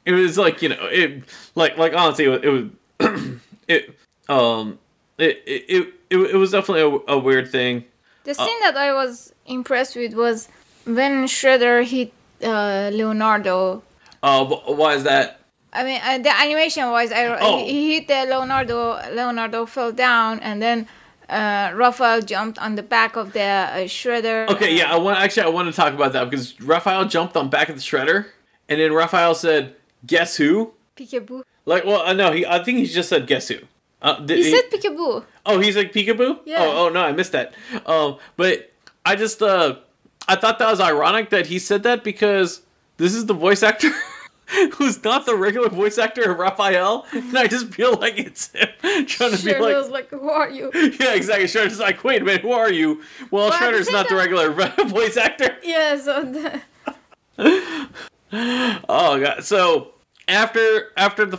It was like you know it like like honestly it was it, was, [clears throat] it um it it, it it was definitely a, a weird thing. The scene that I was impressed with was when Shredder hit uh, Leonardo. Uh, wh- why is that? I mean, uh, the animation wise, I, Oh. he, he hit the Leonardo. Leonardo fell down, and then uh, Raphael jumped on the back of the uh, Shredder. Okay, yeah, I want actually I want to talk about that because Raphael jumped on back of the shredder, and then Raphael said, "Guess who?" Peekaboo. Like, well, uh, no, he I think he just said, "Guess who." Uh, did He said Peekaboo. Oh, he's like peekaboo. Yeah. Oh, oh no, I missed that. Um, but I just uh, I thought that was ironic that he said that because this is the voice actor. [laughs] who's not the regular voice actor of Raphael, and I just feel like it's him [laughs] trying to Shredder be like, was like, "Who are you?" [laughs] yeah, exactly. Shredder's like, wait a minute, who are you? Well, Well, Shredder's not the regular voice actor. Yeah, so the, Oh god. So after after the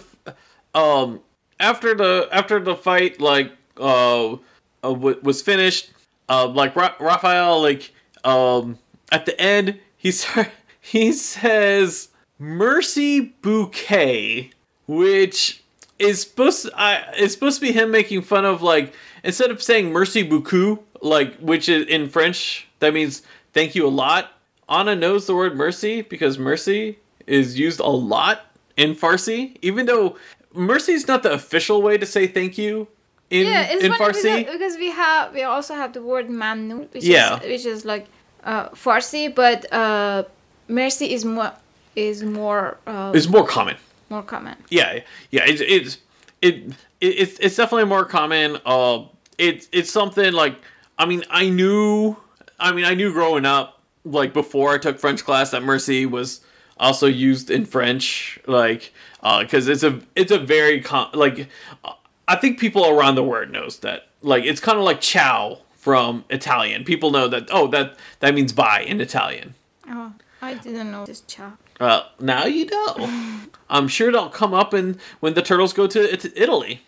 um after the after the fight like uh, uh w- was finished, uh like Ra- Raphael like um at the end he [laughs] start, he says Mercy Bouquet, which is supposed to, I is supposed to be him making fun of like instead of saying Mercy beaucoup like which is in French that means thank you a lot. Anna knows the word mercy because mercy is used a lot in Farsi, even though mercy is not the official way to say thank you in yeah, it's in Farsi. because, we have we also have the word mamnu, which Yeah. is which is like uh, Farsi, but uh, mercy is more is more uh, It's more common. more common. Yeah, yeah. It's it's it, it it's it's definitely more common. Uh, it's it's something like I mean I knew I mean I knew growing up like before I took French class that mercy was also used in French like because it's a it's a very com- like uh, I think people around the world knows that like it's kind of like ciao from Italian. People know that oh that that means bye in Italian. Oh, I didn't know this chap. Uh, now you know. [laughs] I'm sure it'll come up in when the turtles go to, to Italy.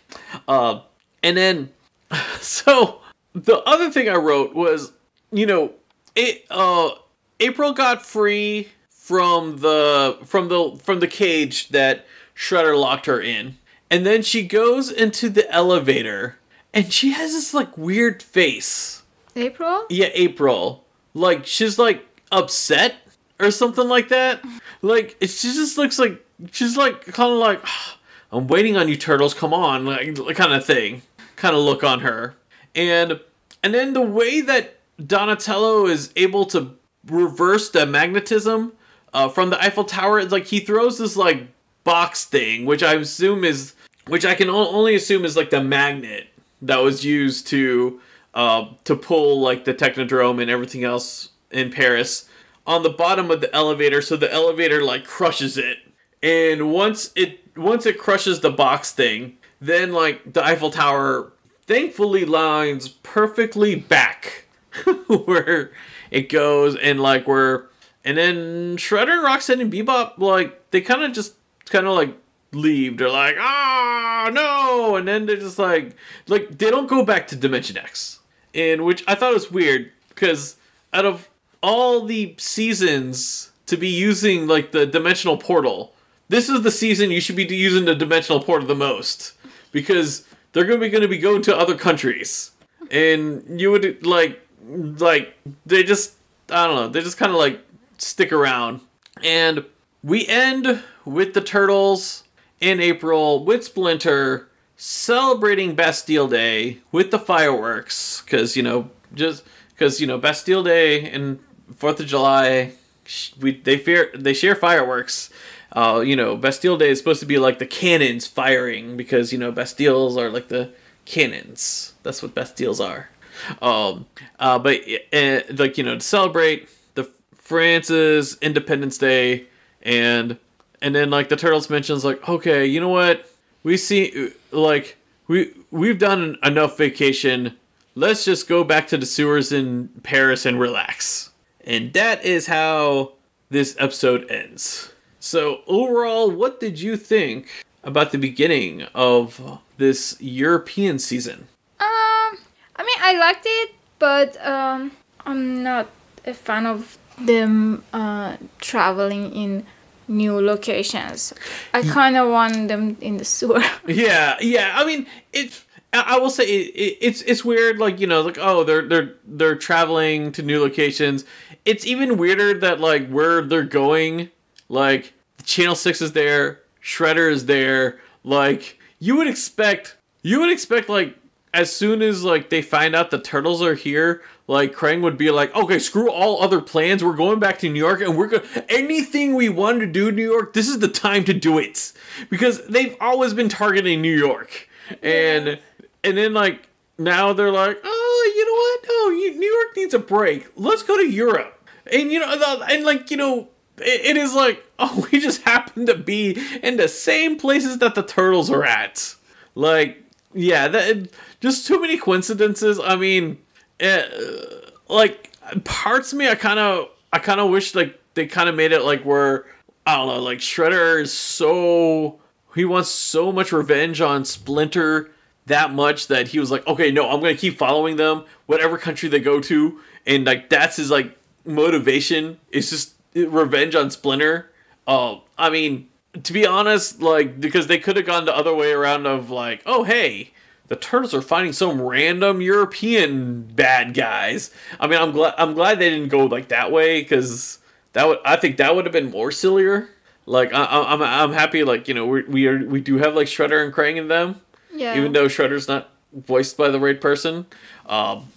Uh, and then, [laughs] so the other thing I wrote was, you know, it. Uh, April got free from the from the from the cage that Shredder locked her in, and then she goes into the elevator, and she has this like weird face. April? Yeah, April. Like she's like upset or something like that. Like she just looks like she's like kind of like I'm waiting on you turtles. Come on, like kind of thing. Kind of look on her. And and then the way that Donatello is able to reverse the magnetism uh, from the Eiffel Tower, it's like he throws this like box thing, which I assume is which I can only assume is like the magnet that was used to uh, to pull like the Technodrome and everything else in Paris on the bottom of the elevator, so the elevator like crushes it. And once it once it crushes the box thing, then like the Eiffel Tower thankfully lines perfectly back [laughs] where it goes and like where and then Shredder and Rocksteady and Bebop like they kind of just kind of like leave. They're like, ah, no, and then they're just like, like they don't go back to Dimension X, in which I thought was weird because out of all the seasons to be using like the dimensional portal, this is the season you should be using the dimensional portal the most. Because they're gonna be gonna be going to other countries, and you would like like they just I don't know they just kind of like stick around, and we end with the turtles in April with Splinter celebrating Bastille Day with the fireworks because you know just because you know Bastille Day and Fourth of July we they fear they share fireworks. Uh, you know Bastille Day is supposed to be like the cannons firing because you know Bastilles are like the cannons. That's what Bastilles are. Um, uh, but uh, like you know to celebrate France's Independence Day and and then like the turtles mentions like okay you know what? We see like we we've done enough vacation. Let's just go back to the sewers in paris and relax. And that is how this episode ends. So overall what did you think about the beginning of this european season? Um, I mean, I liked it, but um, I'm not a fan of them uh, traveling in new locations. I kind of want them in the sewer. [laughs] Yeah, yeah. I mean, it's. I I will say it, it, it's it's weird. Like you know, like oh, they're they're they're traveling to new locations. It's even weirder that like where they're going, like Channel Six is there, Shredder is there. Like you would expect, you would expect like as soon as like they find out the turtles are here, like Krang would be like, okay, screw all other plans. We're going back to New York, and we're going anything we want to do in New York. This is the time to do it because they've always been targeting New York, and and then like now they're like, oh, you know what? No, New York needs a break. Let's go to Europe, and you know, and like you know, it is like, [laughs] oh, we just happen to be in the same places that the turtles are at. Like, yeah, that just too many coincidences. I mean, it, like parts of me, I kind of, I kind of wish like they kind of made it like where I don't know, like Shredder is so he wants so much revenge on Splinter that much that he was like, okay, no, I'm gonna keep following them, whatever country they go to, and like that's his like motivation. It's just revenge on Splinter. Uh, I mean, to be honest, like because they could have gone the other way around of like, oh hey, the turtles are finding some random European bad guys. I mean, I'm glad I'm glad they didn't go like that way because that would I think that would have been more sillier. Like I, am I'm, I'm happy like you know we we are we do have like Shredder and Krang in them. Yeah. Even though Shredder's not voiced by the right person, um,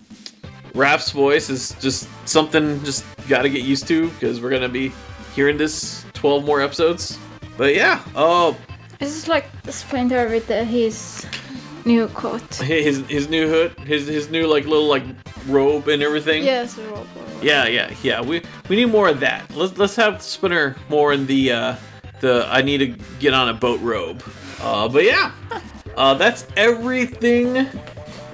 Raph's voice is just something just got to get used to because we're gonna be hearing this 12 more episodes. But yeah, oh. Uh, this is like Splinter with the, his new coat. His his new hood, his his new like little like robe and everything. Yes, robe. Yeah, yeah, yeah. We we need more of that. Let's let's have Splinter more in the uh the I need to get on a boat robe. Uh, but yeah, [laughs] uh, that's everything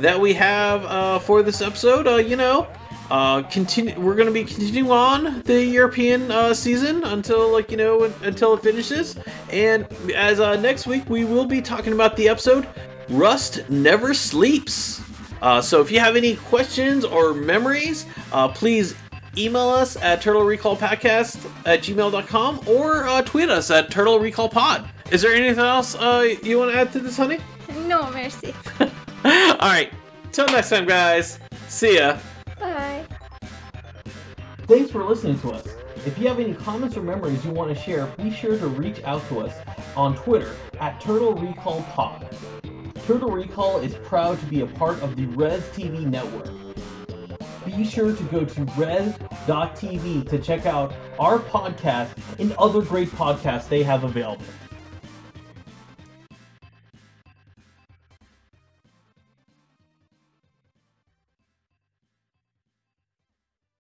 that we have uh, for this episode. Uh, you know, uh, continue. We're gonna be continuing on the European uh, season until like you know until it finishes. And as uh, next week we will be talking about the episode Rust Never Sleeps. Uh, so if you have any questions or memories, uh, please email us at turtlerecallpodcast recall podcast at gmail.com or uh, tweet us at turtlerecallpod. Is there anything else uh, you want to add to this, honey? [laughs] No, mercy. [laughs] All right. Till next time, guys. See ya. Bye. Thanks for listening to us. If you have any comments or memories you want to share, be sure to reach out to us on Twitter at Turtle Recall Pod. Turtle Recall is proud to be a part of the Res TV network. Be sure to go to res.tv to check out our podcast and other great podcasts they have available.